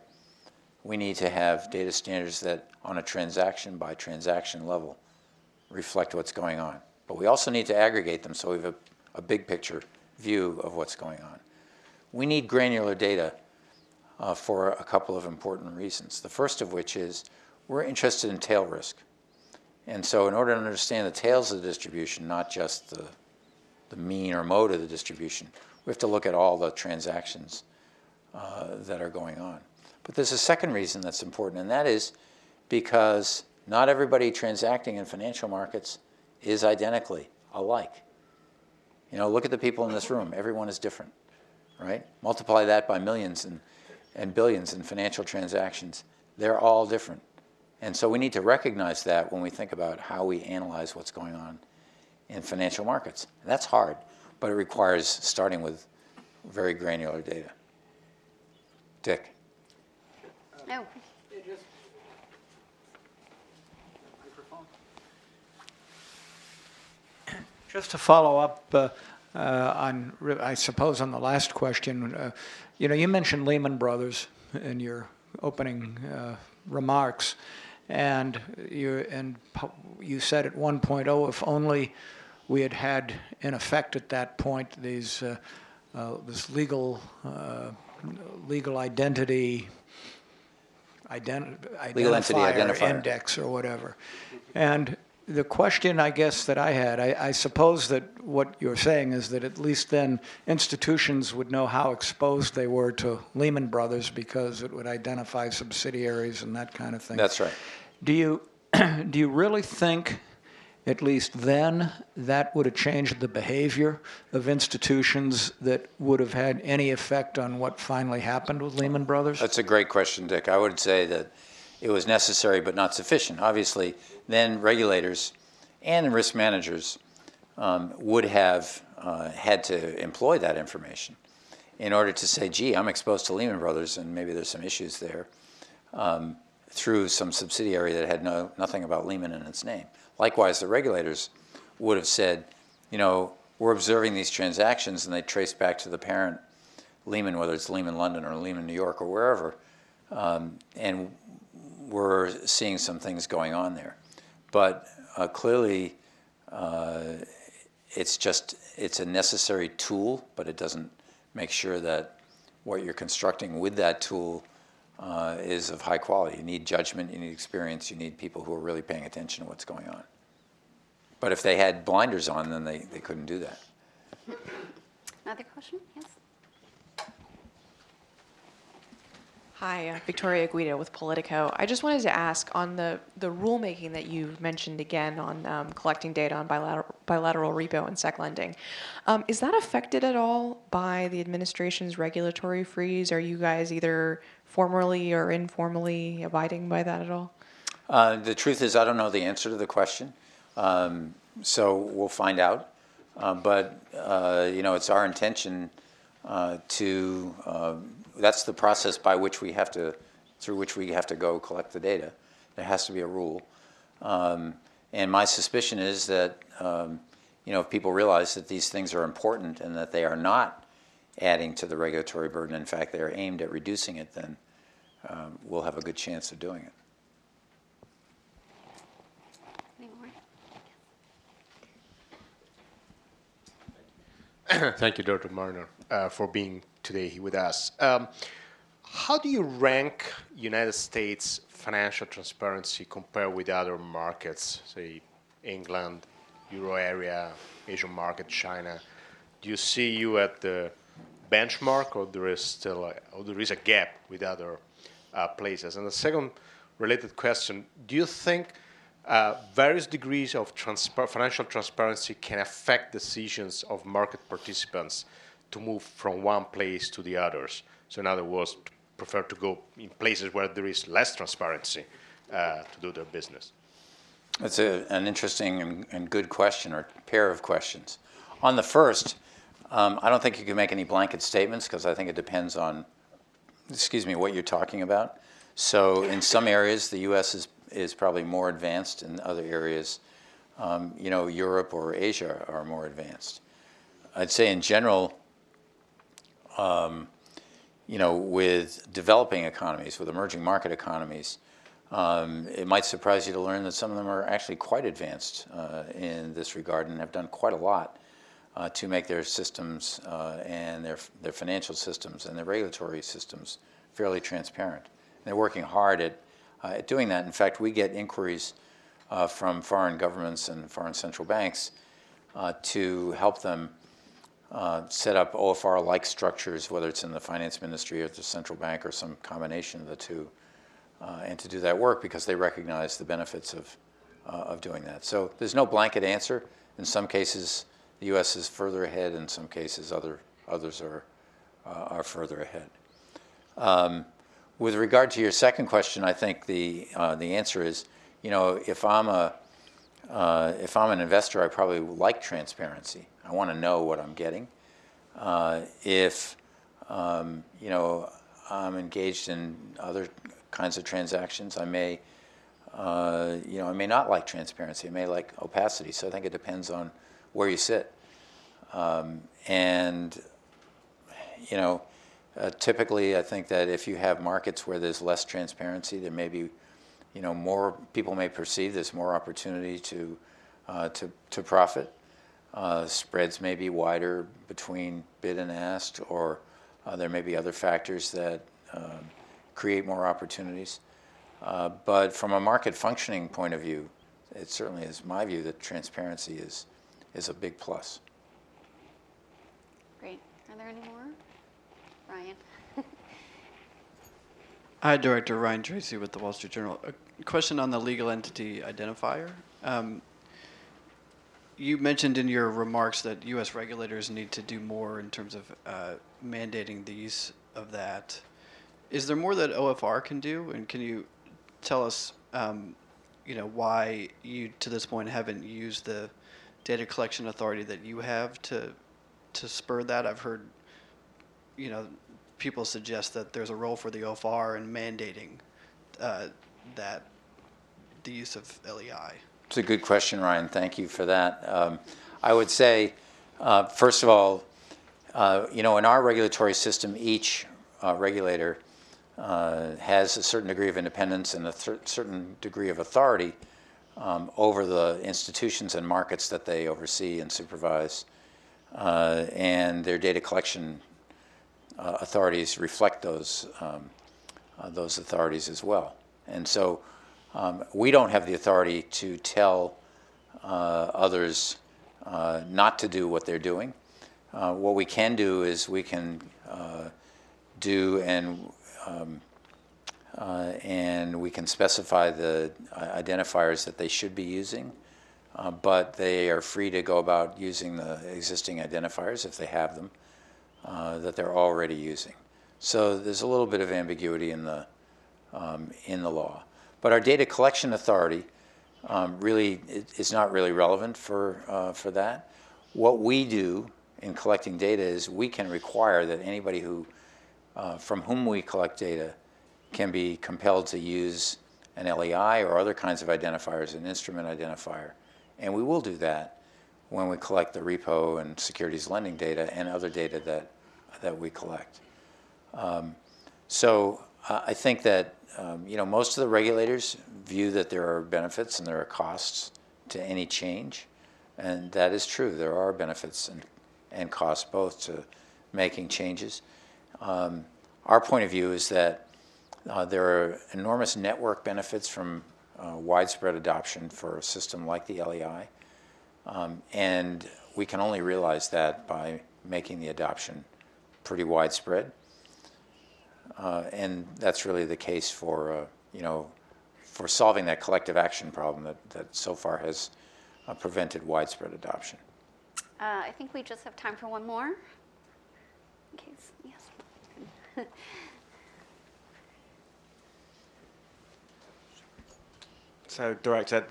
Speaker 3: we need to have data standards that, on a transaction by transaction level, reflect what's going on. But we also need to aggregate them so we have a, a big picture view of what's going on. We need granular data uh, for a couple of important reasons. The first of which is we're interested in tail risk. And so, in order to understand the tails of the distribution, not just the, the mean or mode of the distribution, we have to look at all the transactions uh, that are going on. But there's a second reason that's important, and that is because not everybody transacting in financial markets is identically alike. You know, look at the people in this room. Everyone is different, right? Multiply that by millions and, and billions in financial transactions. They're all different. And so we need to recognize that when we think about how we analyze what's going on in financial markets. And that's hard, but it requires starting with very granular data. Dick.
Speaker 4: No.
Speaker 1: Just to follow up uh, on, I suppose, on the last question, uh, you know, you mentioned Lehman Brothers in your opening uh, remarks, and you and you said at 1.0, if only we had had in effect at that point these uh, uh, this legal legal identity ident-
Speaker 3: Legal entity
Speaker 1: identifier. index or whatever. And the question I guess that I had, I, I suppose that what you're saying is that at least then institutions would know how exposed they were to Lehman Brothers because it would identify subsidiaries and that kind of thing.
Speaker 3: That's right.
Speaker 1: Do you do you really think, at least then, that would have changed the behavior of institutions that would have had any effect on what finally happened with Lehman Brothers?
Speaker 3: That's a great question, Dick. I would say that it was necessary but not sufficient. Obviously, then regulators and risk managers um, would have uh, had to employ that information in order to say, gee, I'm exposed to Lehman Brothers and maybe there's some issues there um, through some subsidiary that had no, nothing about Lehman in its name. Likewise, the regulators would have said, you know, we're observing these transactions and they trace back to the parent Lehman, whether it's Lehman London or Lehman New York or wherever. Um, and we're seeing some things going on there. But uh, clearly, uh, it's just it's a necessary tool, but it doesn't make sure that what you're constructing with that tool uh, is of high quality. You need judgment, you need experience, you need people who are really paying attention to what's going on. But if they had blinders on, then they, they couldn't do that.
Speaker 4: Another question? Yes.
Speaker 7: Hi, uh, Victoria Guido with Politico. I just wanted to ask on the, the rulemaking that you mentioned again on um, collecting data on bilateral, bilateral repo and sec lending. Um, is that affected at all by the administration's regulatory freeze? Are you guys either formally or informally abiding by that at all?
Speaker 3: Uh, the truth is, I don't know the answer to the question, um, so we'll find out. Uh, but uh, you know, it's our intention uh, to. That's the process by which we have to, through which we have to go collect the data. There has to be a rule, um, and my suspicion is that um, you know if people realize that these things are important and that they are not adding to the regulatory burden, in fact, they are aimed at reducing it, then um, we'll have a good chance of doing it.
Speaker 8: Thank you, Dr. Berner, uh, for being today with us. Um, how do you rank United States financial transparency compared with other markets, say England, Euro area, Asian market, China? Do you see you at the benchmark, or there is still a, or there is a gap with other uh, places? And the second related question: Do you think uh, various degrees of financial transparency can affect decisions of market participants to move from one place to the others. So, in other words, prefer to go in places where there is less transparency uh, to do their business?
Speaker 3: That's a, an interesting and, and good question, or pair of questions. On the first, um, I don't think you can make any blanket statements because I think it depends on, excuse me, what you're talking about. So in some areas, the U.S. is is probably more advanced. In other areas, um, you know, Europe or Asia are more advanced. I'd say in general, um, you know, with developing economies, with emerging market economies, um, it might surprise you to learn that some of them are actually quite advanced uh, in this regard and have done quite a lot uh, to make their systems uh, and their, their financial systems and their regulatory systems fairly transparent. And they're working hard at, uh, at doing that. In fact, we get inquiries uh, from foreign governments and foreign central banks uh, to help them uh, set up OFR-like structures, whether it's in the finance ministry or the central bank or some combination of the two, uh, and to do that work because they recognize the benefits of, uh, of doing that. So there's no blanket answer. In some cases, the U.S. is further ahead. In some cases, other, others are, uh, are further ahead. Um, with regard to your second question, I think the, uh, the answer is, you know, if I'm a, if I'm an investor, I probably like transparency. I want to know what I'm getting. Uh, if um, you know I'm engaged in other kinds of transactions, I may uh, you know I may not like transparency. I may like opacity. So I think it depends on where you sit. Um, and you know, uh, typically I think that if you have markets where there's less transparency, there may be you know, more people may perceive there's more opportunity to uh, to to profit. Uh, spreads may be wider between bid and asked, or uh, there may be other factors that um, create more opportunities. Uh, but from a market functioning point of view, it certainly is my view that transparency is is a big plus.
Speaker 4: Great. Are there any more? Ryan?
Speaker 9: Hi, Director Ryan Tracy with the Wall Street Journal. A question on the legal entity identifier. Um, you mentioned in your remarks that U.S. regulators need to do more in terms of uh, mandating the use of that. Is there more that OFR can do, and can you tell us, um, you know, why you to this point haven't used the data collection authority that you have to to spur that? I've heard, you know, people suggest that there's a role for the OFR in mandating uh, that the use of LEI.
Speaker 3: It's a good question, Ryan. Thank you for that. Um, I would say, uh, first of all, uh, you know, in our regulatory system, each uh, regulator uh, has a certain degree of independence and a th- certain degree of authority um, over the institutions and markets that they oversee and supervise. Uh, and their data collection uh, authorities reflect those um, those authorities as well. And so um, we don't have the authority to tell uh, others uh, not to do what they're doing. Uh, what we can do is we can uh, do and um, and we can specify the identifiers that they should be using. but they are free to go about using the existing identifiers if they have them uh, that they're already using. So there's a little bit of ambiguity in the, um, in the law. But our data collection authority um, really is not really relevant for, uh, for that. What we do in collecting data is we can require that anybody who, uh, from whom we collect data can be compelled to use an LEI or other kinds of identifiers, an instrument identifier. And we will do that when we collect the repo and securities lending data and other data that, that we collect. Um, so uh, I think that um, you know most of the regulators view that there are benefits and there are costs to any change, and that is true. There are benefits and, and costs both to making changes. Um, our point of view is that uh, there are enormous network benefits from uh, widespread adoption for a system like the LEI. Um, and we can only realize that by making the adoption pretty widespread. Uh, and that's really the case for, uh, you know, for solving that collective action problem that, that so far has uh, prevented widespread adoption.
Speaker 4: Uh, I think we just have time for one more. In case, yes.
Speaker 2: so, Director,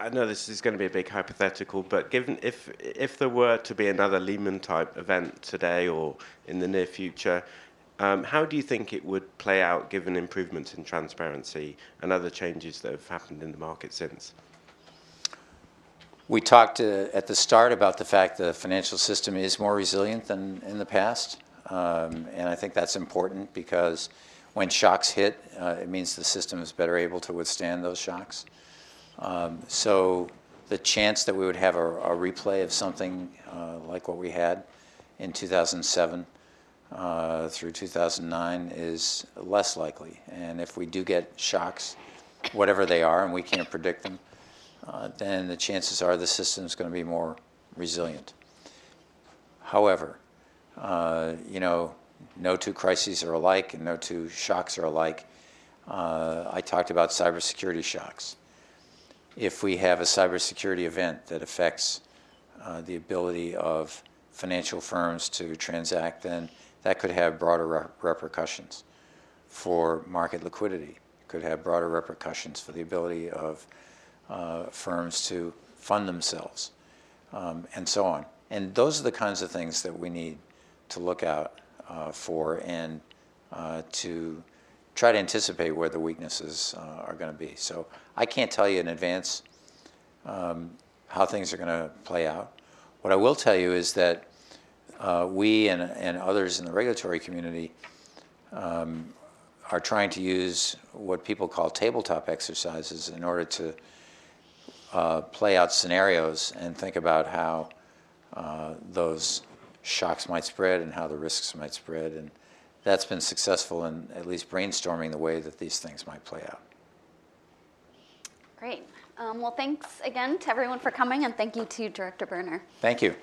Speaker 2: I know this is going to be a big hypothetical, but given if if there were to be another Lehman type event today or in the near future, um, how do you think it would play out given improvements in transparency and other changes that have happened in the market since?
Speaker 3: We talked uh, at the start about the fact the financial system is more resilient than in the past. Um, and I think that's important because when shocks hit, uh, it means the system is better able to withstand those shocks. Um, so the chance that we would have a, a replay of something uh, like what we had in 2007 uh, through 2009 is less likely. And if we do get shocks, whatever they are, and we can't predict them, uh, then the chances are the system is going to be more resilient. However, uh, you know, no two crises are alike and no two shocks are alike. Uh, I talked about cybersecurity shocks. If we have a cybersecurity event that affects uh, the ability of financial firms to transact, then that could have broader repercussions for market liquidity, could have broader repercussions for the ability of uh, firms to fund themselves, um, and so on. And those are the kinds of things that we need to look out uh, for and uh, to try to anticipate where the weaknesses uh, are going to be. So I can't tell you in advance um, how things are going to play out. What I will tell you is that we and, and others in the regulatory community um, are trying to use what people call tabletop exercises in order to uh, play out scenarios and think about how uh, those shocks might spread and how the risks might spread. And that's been successful in at least brainstorming the way that these things might play out.
Speaker 4: Great. Um, well, thanks again to everyone for coming, and thank you to Director Berner.
Speaker 3: Thank you.